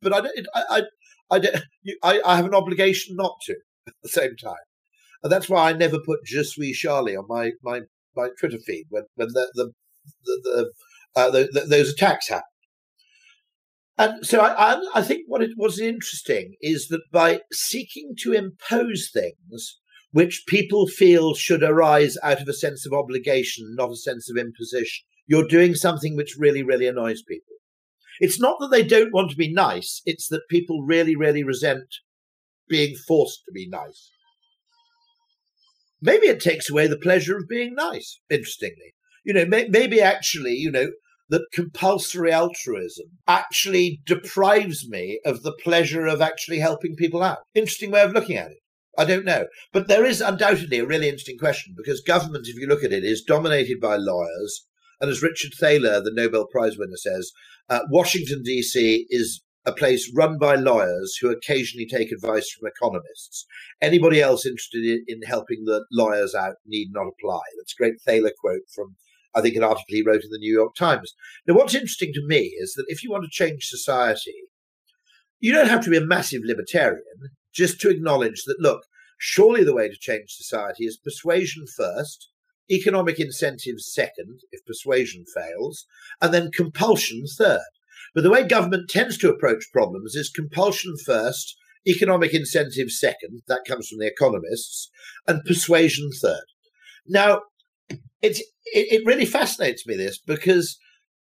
but I don't, I, I, I, don't, I, I have an obligation not to at the same time. And that's why I never put Je suis Charlie on my, my, my Twitter feed when, when the, the, the, the, uh, the, the those attacks happened. And so I, I, think what it was interesting is that by seeking to impose things which people feel should arise out of a sense of obligation, not a sense of imposition, you're doing something which really, really annoys people. It's not that they don't want to be nice, it's that people really, really resent being forced to be nice. Maybe it takes away the pleasure of being nice, interestingly. You know, may, maybe actually, you know, that compulsory altruism actually deprives me of the pleasure of actually helping people out. Interesting way of looking at it. I don't know. But there is undoubtedly a really interesting question because government, if you look at it, is dominated by lawyers. And as Richard Thaler, the Nobel Prize winner, says, uh, Washington, D.C. is a place run by lawyers who occasionally take advice from economists. Anybody else interested in, in helping the lawyers out need not apply. That's a great Thaler quote from, I think, an article he wrote in the New York Times. Now, what's interesting to me is that if you want to change society, you don't have to be a massive libertarian just to acknowledge that, look, surely the way to change society is persuasion first, economic incentives second, if persuasion fails, and then compulsion third. But the way government tends to approach problems is compulsion first, economic incentives second, that comes from the economists, and persuasion third. Now, it's, it, it really fascinates me this because,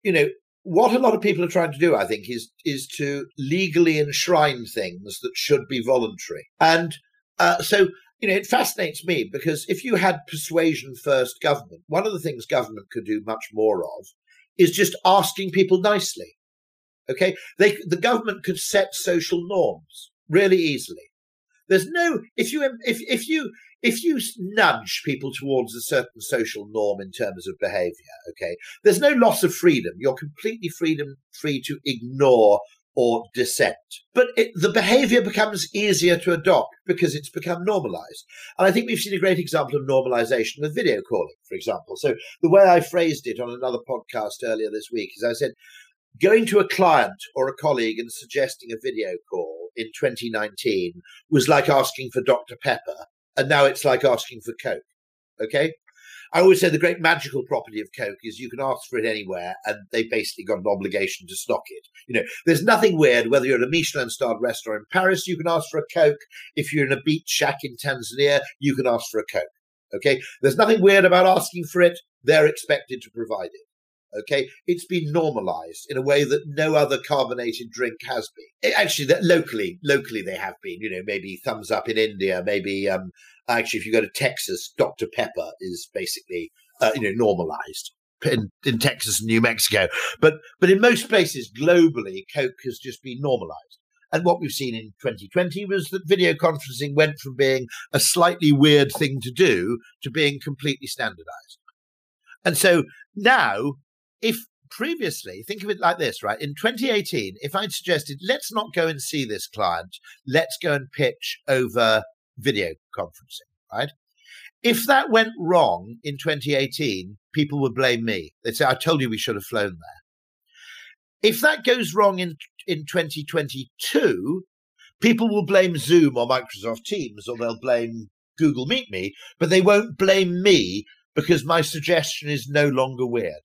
you know, what a lot of people are trying to do, I think, is is to legally enshrine things that should be voluntary. And uh, so you know, it fascinates me because if you had persuasion first government, one of the things government could do much more of is just asking people nicely. Okay, they the government could set social norms really easily. There's no if you if if you if you nudge people towards a certain social norm in terms of behavior, okay, there's no loss of freedom. You're completely freedom free to ignore or dissent. But it, the behavior becomes easier to adopt because it's become normalized. And I think we've seen a great example of normalization with video calling, for example. So the way I phrased it on another podcast earlier this week is I said, going to a client or a colleague and suggesting a video call in 2019 was like asking for Dr. Pepper. And now it's like asking for Coke. Okay. I always say the great magical property of Coke is you can ask for it anywhere and they basically got an obligation to stock it. You know, there's nothing weird whether you're at a Michelin starred restaurant in Paris, you can ask for a Coke. If you're in a beach shack in Tanzania, you can ask for a Coke. Okay. There's nothing weird about asking for it. They're expected to provide it. Okay, it's been normalised in a way that no other carbonated drink has been. It, actually, that locally, locally they have been. You know, maybe Thums Up in India. Maybe um, actually, if you go to Texas, Dr Pepper is basically uh, you know normalised in, in Texas and New Mexico. But but in most places globally, Coke has just been normalised. And what we've seen in 2020 was that video conferencing went from being a slightly weird thing to do to being completely standardized. And so now, if previously, think of it like this, right? In 2018, if I'd suggested, let's not go and see this client, let's go and pitch over video conferencing, right? If that went wrong in 2018, people would blame me. They'd say, I told you we should have flown there. If that goes wrong in in 2022, people will blame Zoom or Microsoft Teams or they'll blame Google Meet Me, but they won't blame me because my suggestion is no longer weird.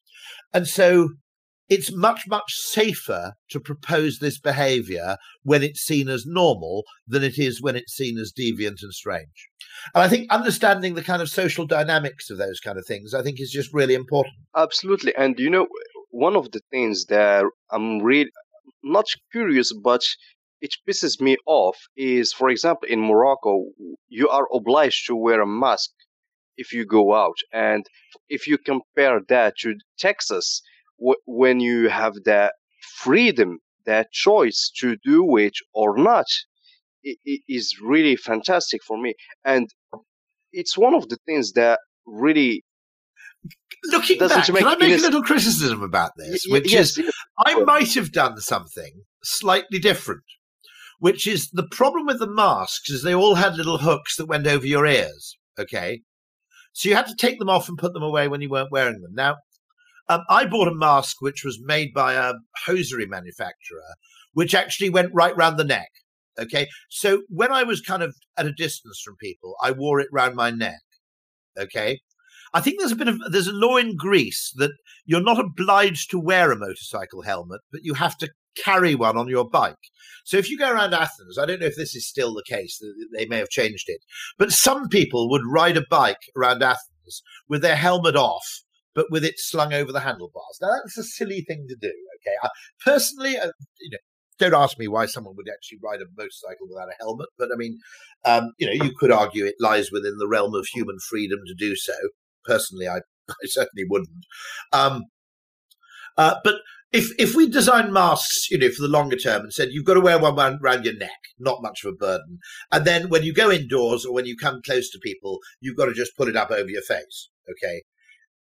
And so it's much, much safer to propose this behavior when it's seen as normal than it is when it's seen as deviant and strange. And I think understanding the kind of social dynamics of those kind of things, I think, is just really important. Absolutely. And you know, one of the things that I'm really not curious, but it pisses me off is, for example, in Morocco, you are obliged to wear a mask if you go out. And if you compare that to Texas, w- when you have that freedom, that choice to do it or not, it, it is really fantastic for me. And it's one of the things that really looking back, can I make a little criticism about this? which yes, is, yes. I might have done something slightly different. Which is the problem with the masks is they all had little hooks that went over your ears. Okay, so you had to take them off and put them away when you weren't wearing them. Now, um, I bought a mask which was made by a hosiery manufacturer, which actually went right round the neck. Okay, so when I was kind of at a distance from people, I wore it round my neck. Okay, I think there's a bit of there's a law in Greece that you're not obliged to wear a motorcycle helmet, but you have to carry one on your bike. So if you go around Athens, I don't know if this is still the case, they may have changed it, but some people would ride a bike around Athens with their helmet off, but with it slung over the handlebars. Now that's a silly thing to do. Okay, I, personally, uh, you know, don't ask me why someone would actually ride a motorcycle without a helmet, but I mean, um, you know, you could argue it lies within the realm of human freedom to do so personally, I, I certainly wouldn't. Um, uh, but if if we designed masks, you know, for the longer term and said you've got to wear one around your neck, not much of a burden, and then when you go indoors or when you come close to people, you've got to just put it up over your face. Okay,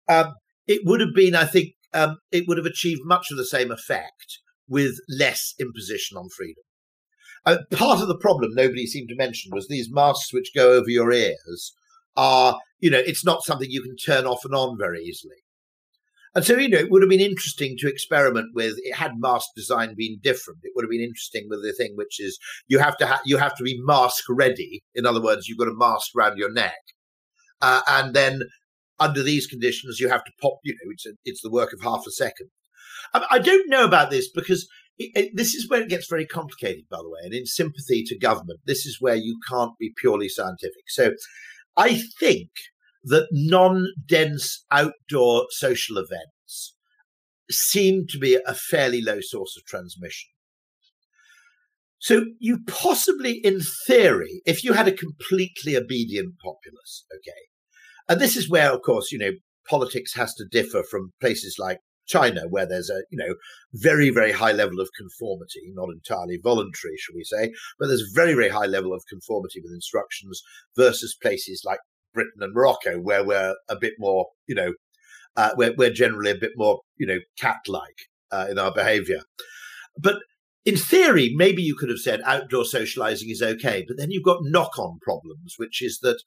um, it would have been, I think, um, it would have achieved much of the same effect with less imposition on freedom. Uh, part of the problem nobody seemed to mention was these masks which go over your ears are, you know, it's not something you can turn off and on very easily. And so, you know, it would have been interesting to experiment with. It had mask design been different. It would have been interesting with the thing which is you have to ha- you have to be mask ready. In other words, you've got a mask around your neck, uh, and then under these conditions, you have to pop. You know, it's a, it's the work of half a second. I, I don't know about this because it, it, this is where it gets very complicated, by the way. And in sympathy to government, this is where you can't be purely scientific. So I think that non dense outdoor social events seem to be a fairly low source of transmission. So, you possibly, in theory, if you had a completely obedient populace, okay, and this is where, of course, you know, politics has to differ from places like China, where there's a you know very very high level of conformity, not entirely voluntary, shall we say, but there's very very high level of conformity with instructions versus places like Britain and Morocco, where we're a bit more, you know, uh, we're, we're generally a bit more, you know, cat-like uh, in our behaviour. But in theory, maybe you could have said outdoor socializing is okay, but then you've got knock-on problems, which is that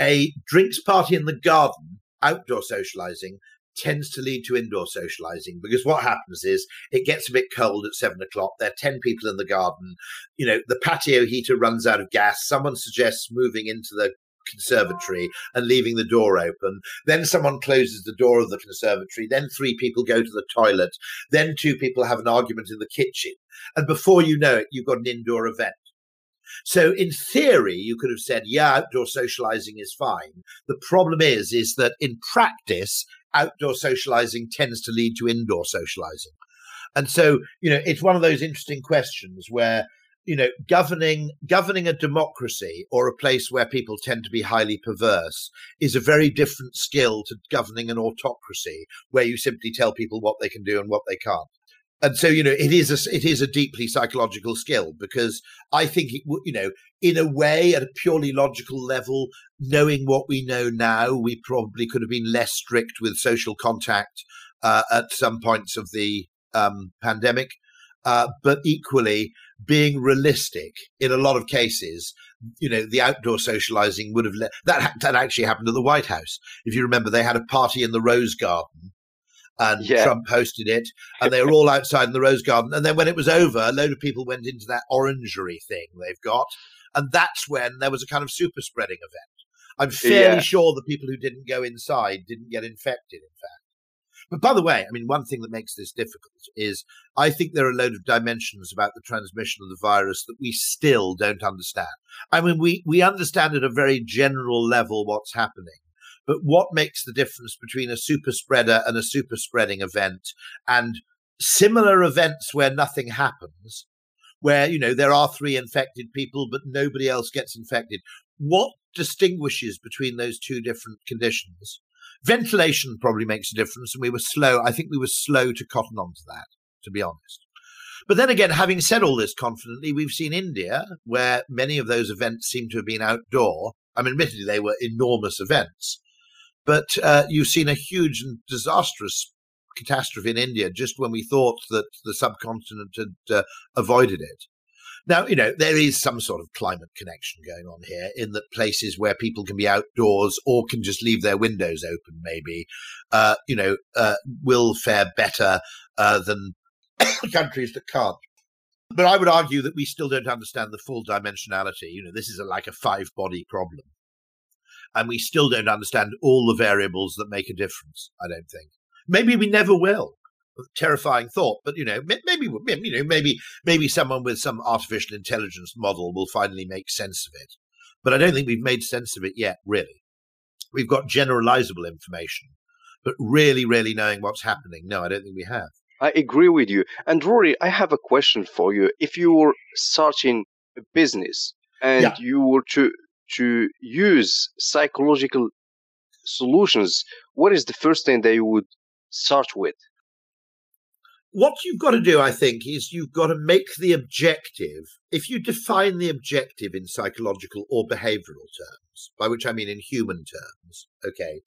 a drinks party in the garden, outdoor socializing, tends to lead to indoor socializing because what happens is it gets a bit cold at seven o'clock. There are 10 people in the garden. You know, the patio heater runs out of gas. Someone suggests moving into the conservatory and leaving the door open. Then someone closes the door of the conservatory. Then three people go to the toilet. Then two people have an argument in the kitchen. And before you know it, you've got an indoor event. So in theory, you could have said, yeah, outdoor socializing is fine. The problem is, is that in practice, outdoor socializing tends to lead to indoor socializing. And so, you know, it's one of those interesting questions where, you know, governing governing a democracy or a place where people tend to be highly perverse is a very different skill to governing an autocracy where you simply tell people what they can do and what they can't and so you know it is a it is a deeply psychological skill because I think it you know in a way at a purely logical level, knowing what we know now, we probably could have been less strict with social contact uh, at some points of the um, pandemic. Uh, but equally, being realistic in a lot of cases, you know, the outdoor socializing would have let that that actually happened at the White House. If you remember, they had a party in the Rose Garden and yeah. Trump hosted it, and they were all outside in the Rose Garden. And then when it was over, a load of people went into that orangery thing they've got, and that's when there was a kind of super spreading event. I'm fairly yeah. sure the people who didn't go inside didn't get infected, in fact. But by the way, I mean, one thing that makes this difficult is I think there are a load of dimensions about the transmission of the virus that we still don't understand. I mean, we, we understand at a very general level what's happening. But what makes the difference between a super spreader and a super spreading event and similar events where nothing happens, where, you know, there are three infected people, but nobody else gets infected? What distinguishes between those two different conditions? Ventilation probably makes a difference, and we were slow. I think we were slow to cotton on to that, to be honest. But then again, having said all this confidently, we've seen India, where many of those events seem to have been outdoor. I mean, admittedly, they were enormous events, but uh, you've seen a huge and disastrous catastrophe in India just when we thought that the subcontinent had uh, avoided it. Now, you know, there is some sort of climate connection going on here in that places where people can be outdoors or can just leave their windows open, maybe, uh, you know, uh, will fare better uh, than countries that can't. But I would argue that we still don't understand the full dimensionality. You know, this is a, like a five body problem and we still don't understand all the variables that make a difference. I don't think. Maybe we never will. Terrifying thought, but you know, maybe you know, maybe maybe someone with some artificial intelligence model will finally make sense of it. But I don't think we've made sense of it yet. Really, we've got generalizable information, but really, really knowing what's happening, no, I don't think we have. I agree with you. And Rory, I have a question for you. If you were starting a business and yeah. you were to to use psychological solutions, what is the first thing that you would start with? What you've got to do, I think, is you've got to make the objective. If you define the objective in psychological or behavioral terms, by which I mean in human terms, okay,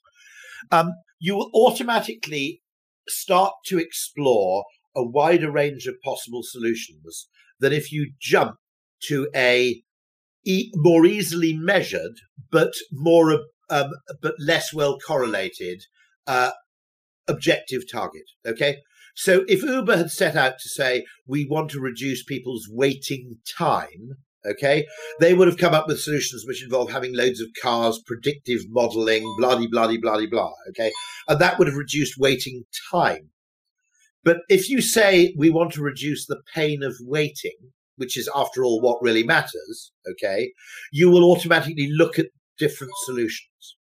um, you will automatically start to explore a wider range of possible solutions than if you jump to a e- more easily measured, but more um, but less well correlated uh, objective target. Okay, so if Uber had set out to say we want to reduce people's waiting time, okay, they would have come up with solutions which involve having loads of cars, predictive modeling, blah blah blah blah blah. Okay, and that would have reduced waiting time. But if you say we want to reduce the pain of waiting, which is after all what really matters, okay, you will automatically look at different solutions.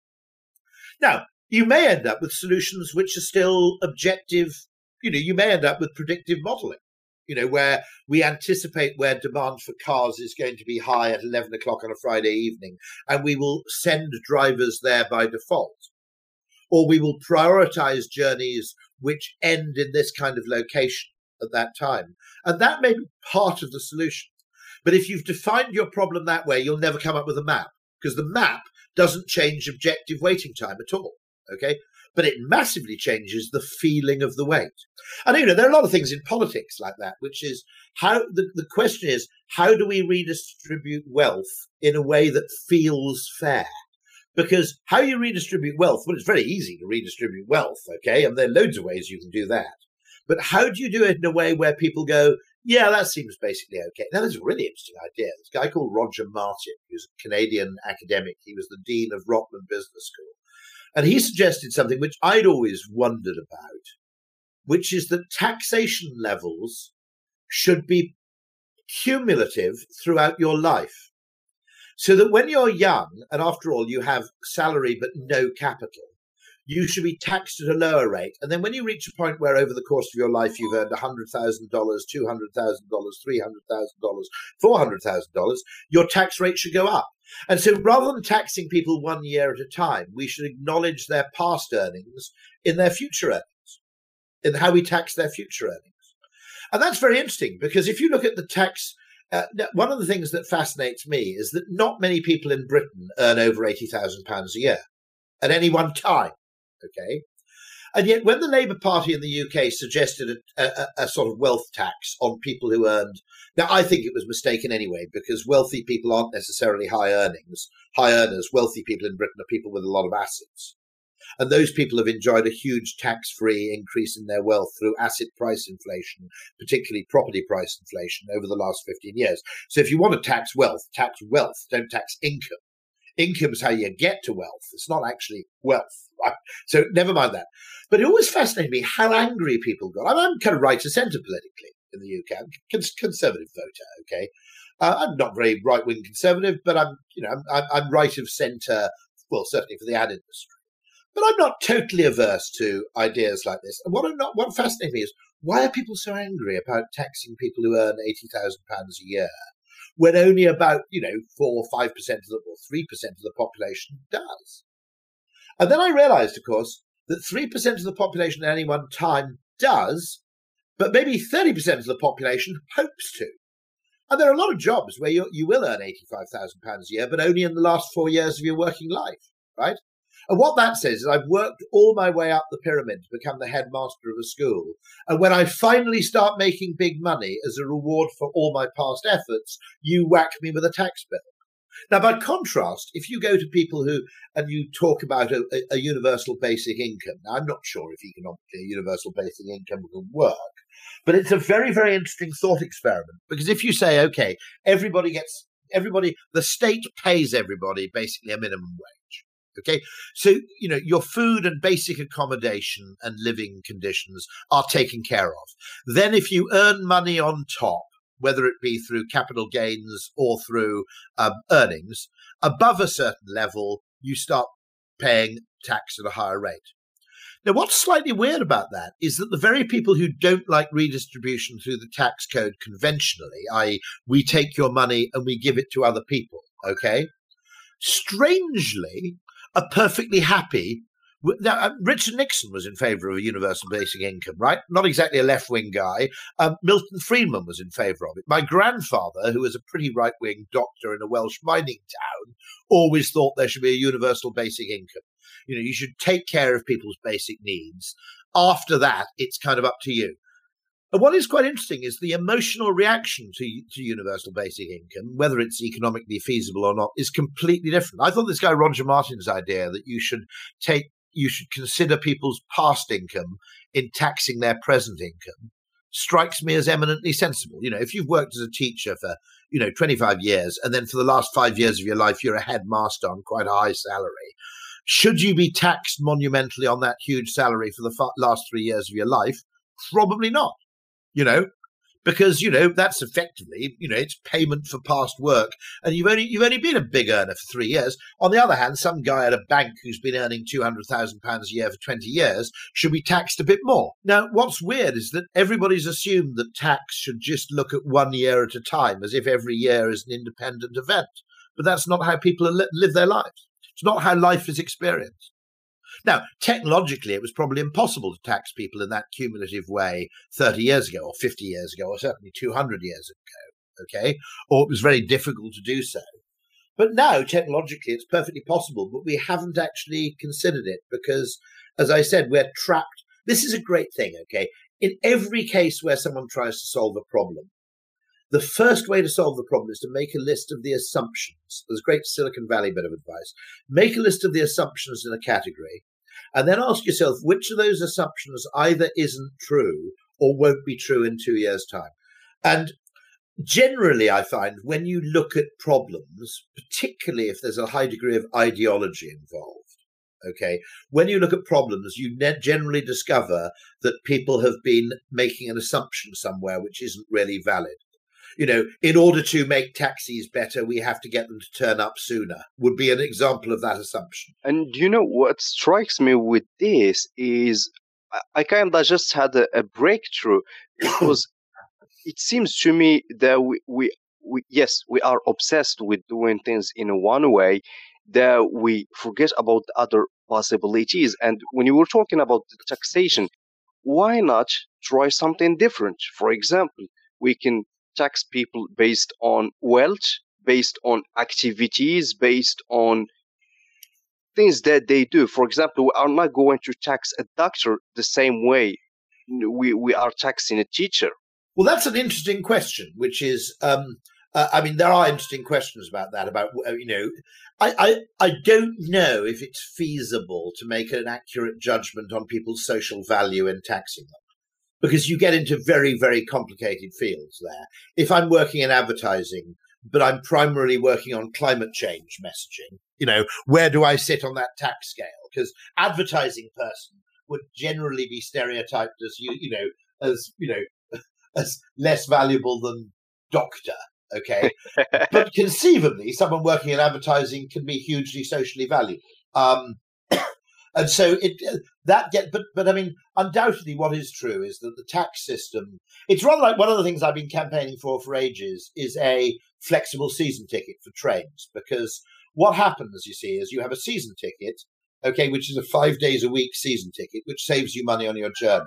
Now, you may end up with solutions which are still objective. You know, you may end up with predictive modeling, you know, where we anticipate where demand for cars is going to be high at 11 o'clock on a Friday evening, and we will send drivers there by default. Or we will prioritize journeys which end in this kind of location at that time. And that may be part of the solution. But if you've defined your problem that way, you'll never come up with a map because the map doesn't change objective waiting time at all. Okay. But it massively changes the feeling of the wait. And you know, there are a lot of things in politics like that, which is how the, the question is, how do we redistribute wealth in a way that feels fair? Because how you redistribute wealth, well, it's very easy to redistribute wealth, okay? And there are loads of ways you can do that. But how do you do it in a way where people go, yeah, that seems basically okay. Now, there's a really interesting idea. This guy called Roger Martin, who's a Canadian academic. He was the dean of Rotman Business School. And he suggested something which I'd always wondered about, which is that taxation levels should be cumulative throughout your life. So that when you're young, and after all, you have salary but no capital, you should be taxed at a lower rate. And then when you reach a point where over the course of your life you've earned $100,000, $200,000, $300,000, $400,000, your tax rate should go up. And so rather than taxing people one year at a time, we should acknowledge their past earnings in their future earnings, in how we tax their future earnings. And that's very interesting because if you look at the tax, uh, one of the things that fascinates me is that not many people in Britain earn over £80,000 a year at any one time. Okay. And yet, when the Labour Party in the UK suggested a, a, a, sort of wealth tax on people who earned, now I think it was mistaken anyway, because wealthy people aren't necessarily high earnings, high earners. Wealthy people in Britain are people with a lot of assets, and those people have enjoyed a huge tax-free increase in their wealth through asset price inflation, particularly property price inflation over the last fifteen years. So, if you want to tax wealth, tax wealth, don't tax income. Income is how you get to wealth. It's not actually wealth. So never mind that. But it always fascinated me how angry people got. I'm, kind of right of centre politically in the UK. I'm conservative voter. Okay, uh, I'm not very right wing conservative, but I'm you know I'm, I'm right of centre. Well, certainly for the ad industry. But I'm not totally averse to ideas like this. And what I'm not, what fascinates me is why are people so angry about taxing people who earn eighty thousand pounds a year when only about you know four or five percent of the or three percent of the population does? And then I realized, of course, that 3% of the population at any one time does, but maybe 30% of the population hopes to. And there are a lot of jobs where you, you will earn £85,000 a year, but only in the last four years of your working life, right? And what that says is I've worked all my way up the pyramid to become the headmaster of a school. And when I finally start making big money as a reward for all my past efforts, you whack me with a tax bill. Now, by contrast, if you go to people who and you talk about a, a, universal basic income, now I'm not sure if economically a universal basic income will work, but it's a very, very interesting thought experiment because if you say, okay, everybody gets everybody, the state pays everybody basically a minimum wage. Okay, so you know your food and basic accommodation and living conditions are taken care of. Then, if you earn money on top, whether it be through capital gains or through um, earnings, above a certain level, you start paying tax at a higher rate. Now, what's slightly weird about that is that the very people who don't like redistribution through the tax code conventionally, i.e., we take your money and we give it to other people, okay, strangely are perfectly happy now, uh, Richard Nixon was in favour of a universal basic income, right? Not exactly a left wing guy. Um, Milton Friedman was in favour of it. My grandfather, who was a pretty right wing doctor in a Welsh mining town, always thought there should be a universal basic income. You know, you should take care of people's basic needs. After that, it's kind of up to you. And what is quite interesting is the emotional reaction to, to universal basic income, whether it's economically feasible or not, is completely different. I thought this guy Roger Martin's idea that you should take you should consider people's past income in taxing their present income strikes me as eminently sensible. You know, if you've worked as a teacher for, you know, 25 years and then for the last five years of your life, you're a headmaster on quite a high salary, should you be taxed monumentally on that huge salary for the fa- last three years of your life? Probably not. You know, because you know that's effectively you know it's payment for past work and you've only you've only been a big earner for three years. On the other hand some guy at a bank who's been earning 200,000 pounds a year for 20 years should be taxed a bit more. Now what's weird is that everybody's assumed that tax should just look at one year at a time as if every year is an independent event. But that's not how people live their lives. It's not how life is experienced now, technologically, it was probably impossible to tax people in that cumulative way 30 years ago, or 50 years ago, or certainly 200 years ago. Okay. Or it was very difficult to do so. But now, technologically, it's perfectly possible, but we haven't actually considered it because, as I said, we're trapped. This is a great thing. Okay. In every case where someone tries to solve a problem, the first way to solve the problem is to make a list of the assumptions. There's a great Silicon Valley bit of advice. Make a list of the assumptions in a category and then ask yourself which of those assumptions either isn't true or won't be true in two years' time. And generally, I find when you look at problems, particularly if there's a high degree of ideology involved, okay, when you look at problems, you generally discover that people have been making an assumption somewhere which isn't really valid. You know, in order to make taxis better, we have to get them to turn up sooner, would be an example of that assumption. And you know what strikes me with this is I kind of just had a, a breakthrough because it seems to me that we, we, we, yes, we are obsessed with doing things in one way that we forget about other possibilities. And when you were talking about taxation, why not try something different? For example, we can tax people based on wealth, based on activities, based on things that they do. For example, we are not going to tax a doctor the same way we, we are taxing a teacher. Well, that's an interesting question, which is, um, uh, I mean, there are interesting questions about that. About uh, you know, I, I I don't know if it's feasible to make an accurate judgment on people's social value in taxing them, because you get into very very complicated fields there. If I'm working in advertising, but I'm primarily working on climate change messaging, you know, where do I sit on that tax scale? Because advertising person would generally be stereotyped as you you know as you know as less valuable than doctor Okay. but conceivably, someone working in advertising can be hugely socially valuable. Um, and so it uh, that get but but I mean undoubtedly what is true is that the tax system it's rather like one of the things I've been campaigning for for ages is a flexible season ticket for trains because what happens you see is you have a season ticket okay which is a 5 days a week season ticket which saves you money on your journey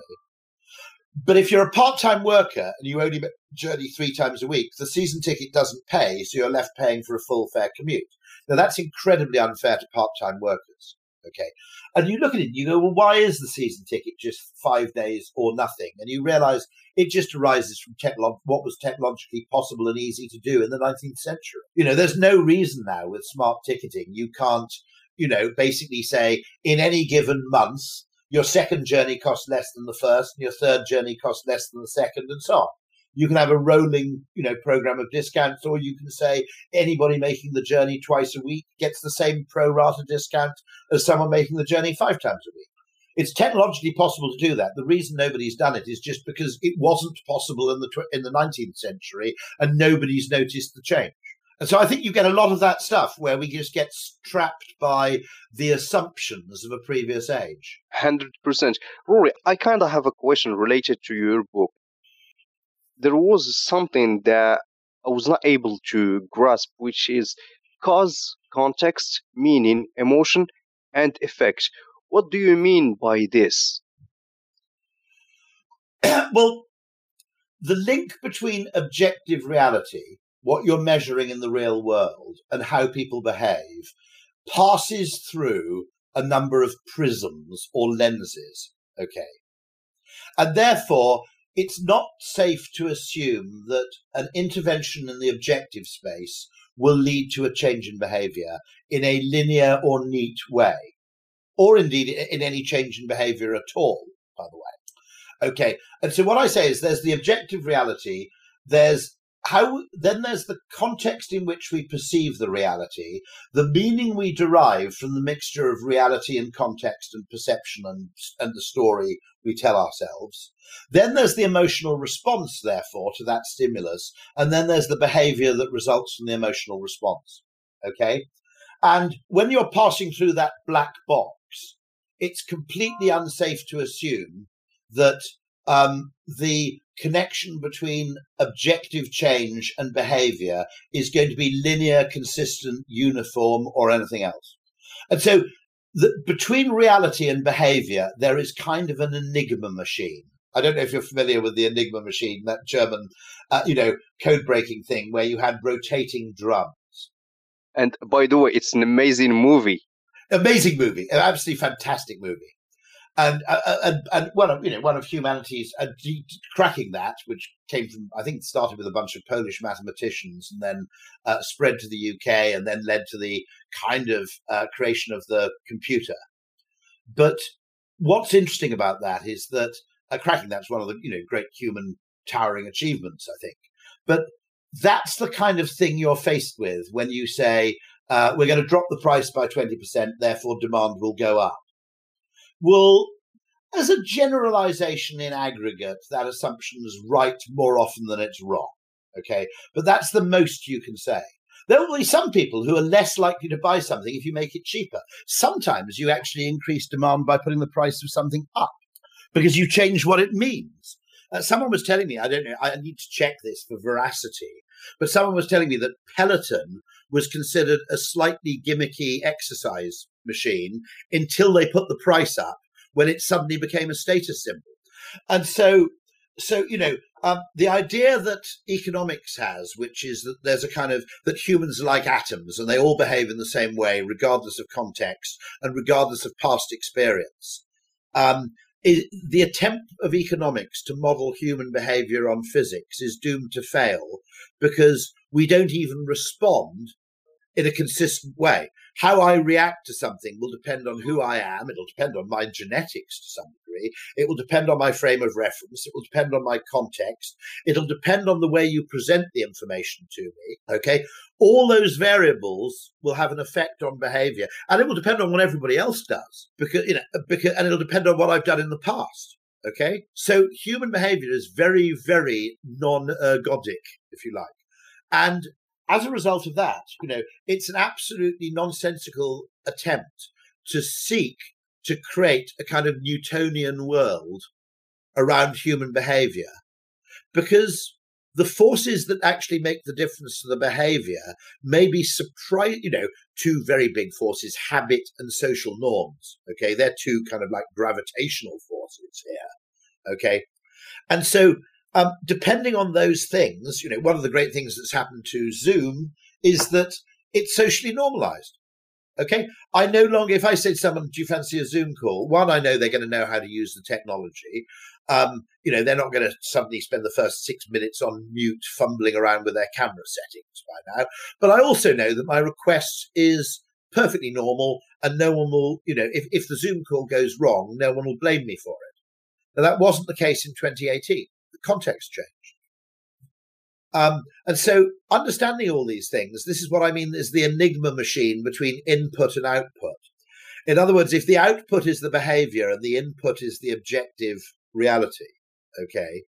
but if you're a part-time worker and you only journey three times a week, the season ticket doesn't pay, so you're left paying for a full fare commute. Now that's incredibly unfair to part-time workers. Okay, and you look at it, and you go, well, why is the season ticket just five days or nothing? And you realise it just arises from technolo- what was technologically possible and easy to do in the 19th century. You know, there's no reason now with smart ticketing you can't, you know, basically say in any given month your second journey costs less than the first, and your third journey costs less than the second, and so on. You can have a rolling, you know, program of discounts, or you can say anybody making the journey twice a week gets the same pro rata discount as someone making the journey five times a week. It's technologically possible to do that. The reason nobody's done it is just because it wasn't possible in the tw- in the 19th century, and nobody's noticed the change. And so I think you get a lot of that stuff where we just get trapped by the assumptions of a previous age. 100%. Rory, I kind of have a question related to your book. There was something that I was not able to grasp, which is cause, context, meaning, emotion, and effect. What do you mean by this? well, the link between objective reality what you're measuring in the real world and how people behave passes through a number of prisms or lenses. Okay. And therefore, it's not safe to assume that an intervention in the objective space will lead to a change in behavior in a linear or neat way, or indeed in any change in behavior at all, by the way. Okay. And so what I say is there's the objective reality, there's how then there's the context in which we perceive the reality, the meaning we derive from the mixture of reality and context and perception and, and the story we tell ourselves. Then there's the emotional response, therefore, to that stimulus. And then there's the behavior that results from the emotional response. Okay. And when you're passing through that black box, it's completely unsafe to assume that um, the connection between objective change and behavior is going to be linear, consistent, uniform, or anything else. And so, the, between reality and behavior, there is kind of an enigma machine. I don't know if you're familiar with the Enigma machine, that German, uh, you know, code breaking thing where you had rotating drums. And by the way, it's an amazing movie. Amazing movie, an absolutely fantastic movie and uh, uh, and and one of you know one of humanity's uh, cracking that, which came from I think started with a bunch of Polish mathematicians and then uh, spread to the UK and then led to the kind of uh, creation of the computer. But what's interesting about that is that uh, cracking that's one of the you know great human towering achievements, I think. But that's the kind of thing you're faced with when you say we're going to drop the price by twenty percent, therefore demand will go up will, as a generalization in aggregate, that assumption is right more often than it's wrong. Okay. But that's the most you can say. There will be some people who are less likely to buy something if you make it cheaper. Sometimes you actually increase demand by putting the price of something up because you change what it means. Uh, someone was telling me, I don't know, I need to check this for veracity, but someone was telling me that Peloton was considered a slightly gimmicky exercise machine until they put the price up when it suddenly became a status symbol. And so, so you know, um, the idea that economics has, which is that there's a kind of that humans are like atoms and they all behave in the same way, regardless of context and regardless of past experience. Um, is, the attempt of economics to model human behavior on physics is doomed to fail because we don't even respond in a consistent way. How I react to something will depend on who I am. It'll depend on my genetics to some degree. It will depend on my frame of reference. It will depend on my context. It'll depend on the way you present the information to me. Okay. All those variables will have an effect on behavior and it will depend on what everybody else does because, you know, uh, because, and it'll depend on what I've done in the past. Okay. So human behavior is very, very non ergodic, if you like. And as a result of that, you know, it's an absolutely nonsensical attempt to seek to create a kind of Newtonian world around human behavior because the forces that actually make the difference to the behavior may be surprise you know two very big forces habit and social norms okay? They're two kind of like gravitational forces here okay? And so um, depending on those things, you know, one of the great things that's happened to Zoom is that it's socially normalized. Okay. I no longer, if I say to someone, do you fancy a Zoom call? One, I know they're going to know how to use the technology. Um, you know, they're not going to suddenly spend the first six minutes on mute, fumbling around with their camera settings by now. But I also know that my request is perfectly normal and no one will, you know, if, if the Zoom call goes wrong, no one will blame me for it. Now, that wasn't the case in 2018 context changed. Um, and so, understanding all these things, this is what I mean is the enigma machine between input and output. In other words, if the output is the behavior and the input is the objective reality, okay,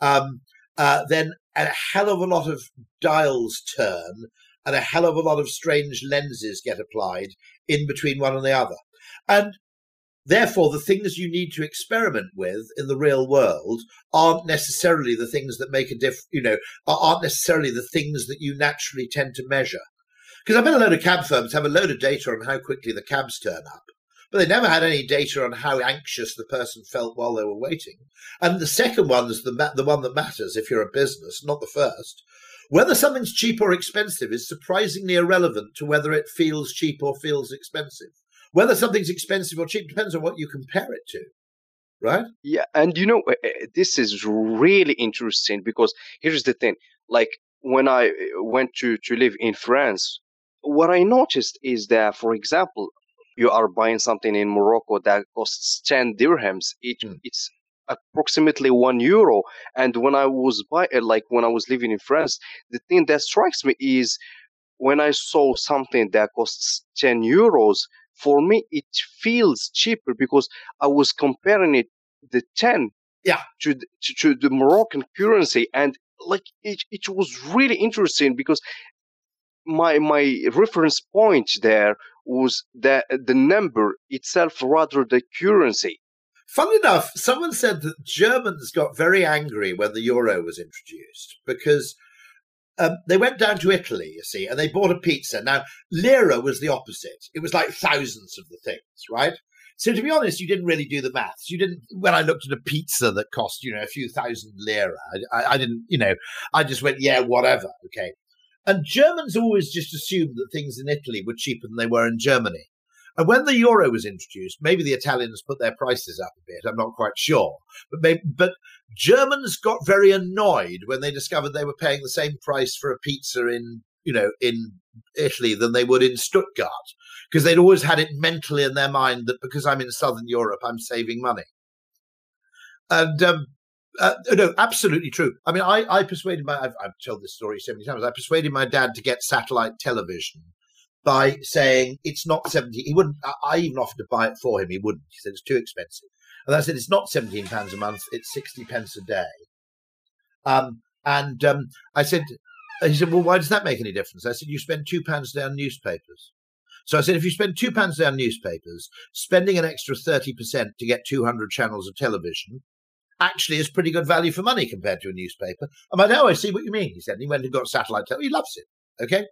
um, uh, then a hell of a lot of dials turn and a hell of a lot of strange lenses get applied in between one and the other. And Therefore, the things you need to experiment with in the real world aren't necessarily the things that make a diff, you know, aren't necessarily the things that you naturally tend to measure. Because I bet a load of cab firms have a load of data on how quickly the cabs turn up, but they never had any data on how anxious the person felt while they were waiting. And the second one is the, the one that matters if you're a business, not the first. Whether something's cheap or expensive is surprisingly irrelevant to whether it feels cheap or feels expensive. Whether something's expensive or cheap depends on what you compare it to, right? Yeah, and you know, eh, eh, this is really interesting because here's the thing like, when I eh, went to, to live in France, what I noticed is that, for example, you are buying something in Morocco that costs 10 dirhams, it, mm. it's approximately one euro. And when I was by, like when I was living in France, the thing that strikes me is when I saw something that costs 10 euros, for me it feels cheaper because I was comparing it the 10 yeah. to the, to, to the Moroccan currency and like it, it was really interesting because my my reference point there was that the number itself rather the currency. Fun enough, someone said that Germans got very angry when the euro was introduced because um, they went down to Italy, you see, and they bought a pizza. Now, lira was the opposite. It was like thousands of the things, right? So to be honest, you didn't really do the maths. You didn't. When I looked at a pizza that cost, you know, a few thousand lira, I, I didn't, you know, I just went, yeah, whatever, okay. And Germans always just assumed that things in Italy were cheaper than they were in Germany. And when the euro was introduced, maybe the Italians put their prices up a bit. I'm not quite sure, but maybe, but Germans got very annoyed when they discovered they were paying the same price for a pizza in you know in Italy than they would in Stuttgart because they'd always had it mentally in their mind that because I'm in Southern Europe, I'm saving money. And um, uh, no, absolutely true. I mean, I, I persuaded my, I've, I've told this story so many times. I persuaded my dad to get satellite television by saying it's not 17 he wouldn't i even offered to buy it for him he wouldn't he said it's too expensive and i said it's not 17 pounds a month it's 60 pence a day um, And um, I said, he said, well, why does that make any difference? I said, you spend two pounds down newspapers. So I said, if you spend two pounds down newspapers, spending an extra 30% to get 200 channels of television actually is pretty good value for money compared to a newspaper. I'm like, oh, I see what you mean. He said, and he went and got satellite television. He loves it. Okay.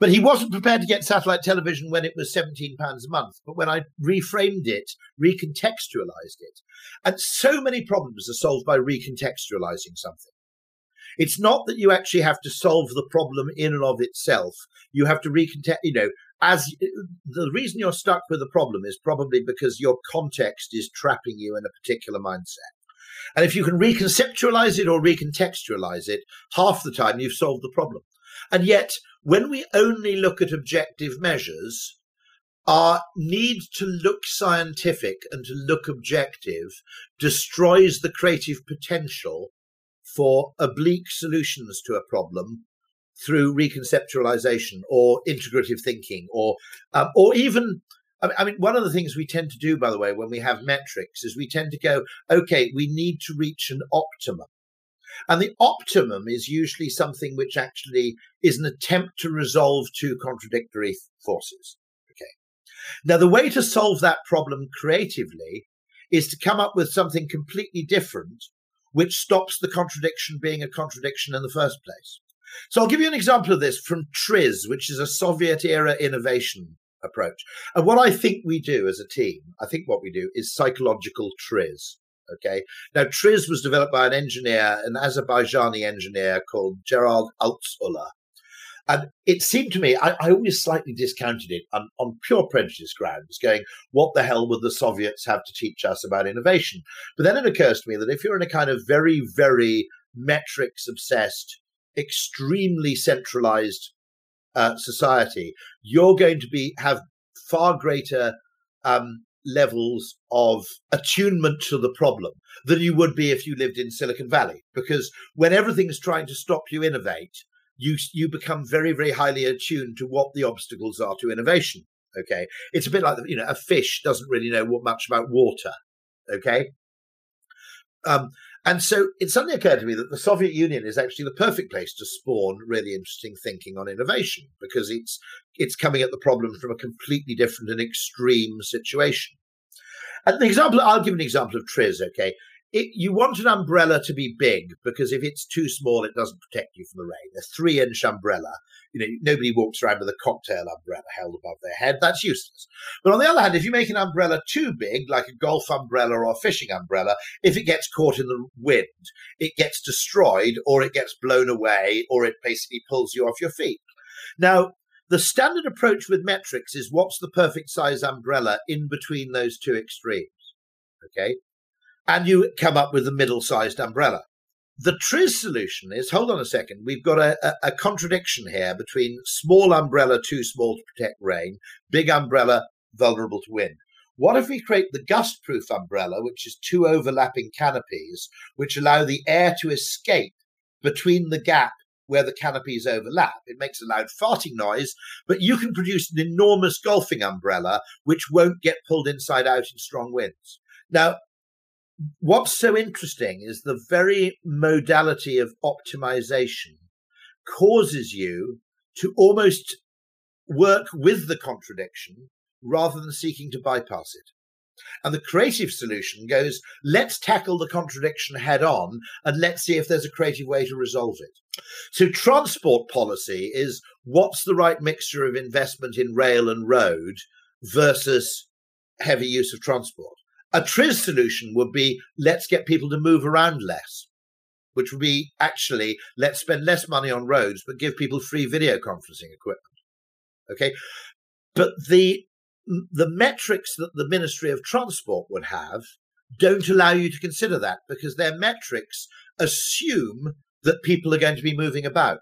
But he wasn't prepared to get satellite television when it was £17 a month. But when I reframed it, recontextualized it, and so many problems are solved by recontextualizing something. It's not that you actually have to solve the problem in and of itself. You have to recontext, you know, as the reason you're stuck with a problem is probably because your context is trapping you in a particular mindset. And if you can reconceptualize it or recontextualize it, half the time you've solved the problem. And yet, when we only look at objective measures, our need to look scientific and to look objective destroys the creative potential for oblique solutions to a problem through reconceptualization or integrative thinking or um, or even I mean, one of the things we tend to do, by the way, when we have metrics is we tend to go, okay, we need to reach an optimum. And the optimum is usually something which actually is an attempt to resolve two contradictory forces. Okay. Now, the way to solve that problem creatively is to come up with something completely different, which stops the contradiction being a contradiction in the first place. So I'll give you an example of this from TRIZ, which is a Soviet era innovation approach. And what I think we do as a team, I think what we do is psychological TRIZ. Okay. Now, TRIZ was developed by an engineer, an Azerbaijani engineer called Gerald Altshuller. And it seemed to me, I, I always slightly discounted it on, on, pure prejudice grounds, going, what the hell would the Soviets have to teach us about innovation? But then it occurs to me that if you're in a kind of very, very metrics obsessed, extremely centralized uh, society, you're going to be have far greater um, levels of attunement to the problem than you would be if you lived in Silicon Valley. Because when everything's trying to stop you innovate, you you become very very highly attuned to what the obstacles are to innovation. Okay, it's a bit like you know a fish doesn't really know what much about water. Okay, um, and so it suddenly occurred to me that the Soviet Union is actually the perfect place to spawn really interesting thinking on innovation because it's it's coming at the problem from a completely different and extreme situation. And the example, I'll give an example of TRIZ, okay? it, you want an umbrella to be big because if it's too small, it doesn't protect you from the rain. A three inch umbrella, you know, nobody walks around with a cocktail umbrella held above their head. That's useless. But on the other hand, if you make an umbrella too big, like a golf umbrella or a fishing umbrella, if it gets caught in the wind, it gets destroyed or it gets blown away or it basically pulls you off your feet. Now, the standard approach with metrics is what's the perfect size umbrella in between those two extremes. Okay and you come up with a middle sized umbrella. The TRIZ solution is hold on a second, we've got a, a, a, contradiction here between small umbrella too small to protect rain, big umbrella vulnerable to wind. What if we create the gust proof umbrella, which is two overlapping canopies, which allow the air to escape between the gap where the canopies overlap? It makes a loud farting noise, but you can produce an enormous golfing umbrella which won't get pulled inside out in strong winds. Now, what's so interesting is the very modality of optimization causes you to almost work with the contradiction rather than seeking to bypass it. And the creative solution goes, let's tackle the contradiction head on and let's see if there's a creative way to resolve it. So, transport policy is what's the right mixture of investment in rail and road versus heavy use of transport. A TRIZ solution would be let's get people to move around less, which would be actually let's spend less money on roads, but give people free video conferencing equipment. Okay. But the the metrics that the Ministry of Transport would have don't allow you to consider that because their metrics assume that people are going to be moving about.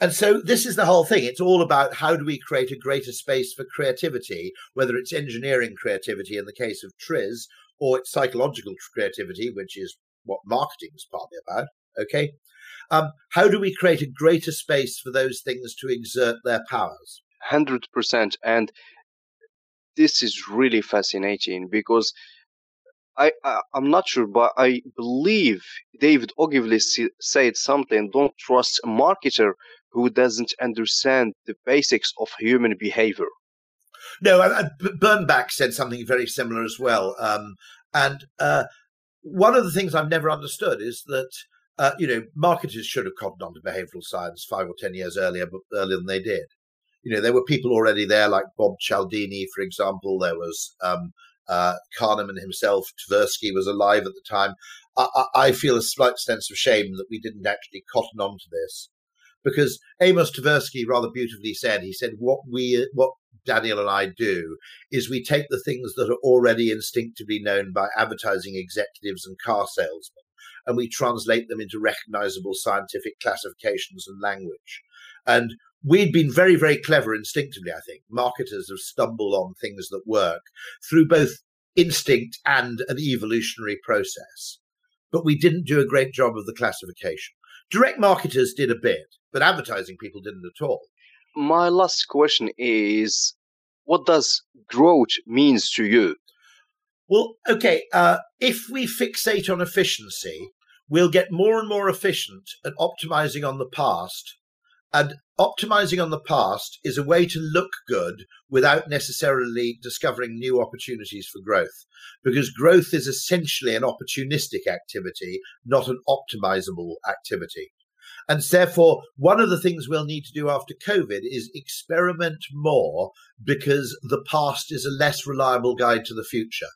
And so this is the whole thing. It's all about how do we create a greater space for creativity, whether it's engineering creativity in the case of TRIZ or it's psychological creativity, which is what marketing is partly about. Okay. Um, how do we create a greater space for those things to exert their powers? 100%. And this is really fascinating because I, I I'm not sure, but I believe David Ogilvy said something. Don't trust a marketer who doesn't understand the basics of human behavior. No, uh, Bernbach said something very similar as well. Um, and uh, one of the things I've never understood is that uh, you know marketers should have cottoned on to behavioural science five or ten years earlier, but earlier than they did. You know, there were people already there, like Bob Cialdini, for example. There was um, uh, Kahneman himself. Tversky was alive at the time. I, I, feel a slight sense of shame that we didn't actually cotton on to this, because Amos Tversky rather beautifully said. He said, "What we, what Daniel and I do is we take the things that are already instinctively known by advertising executives and car salesmen, and we translate them into recognizable scientific classifications and language." And we'd been very, very clever instinctively, I think. Marketers have stumbled on things that work through both instinct and an evolutionary process. But we didn't do a great job of the classification. Direct marketers did a bit, but advertising people didn't at all. My last question is what does growth means to you? Well, okay, uh, if we fixate on efficiency, we'll get more and more efficient at optimizing on the past and optimizing on the past is a way to look good without necessarily discovering new opportunities for growth, because growth is essentially an opportunistic activity, not an optimizable activity. And therefore, one of the things we'll need to do after COVID is experiment more because the past is a less reliable guide to the future.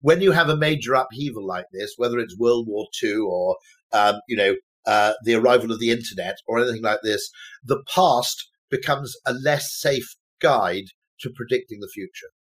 When you have a major upheaval like this, whether it's World War II or um, you know uh, the arrival of the internet or anything like this, the past becomes a less safe guide to predicting the future.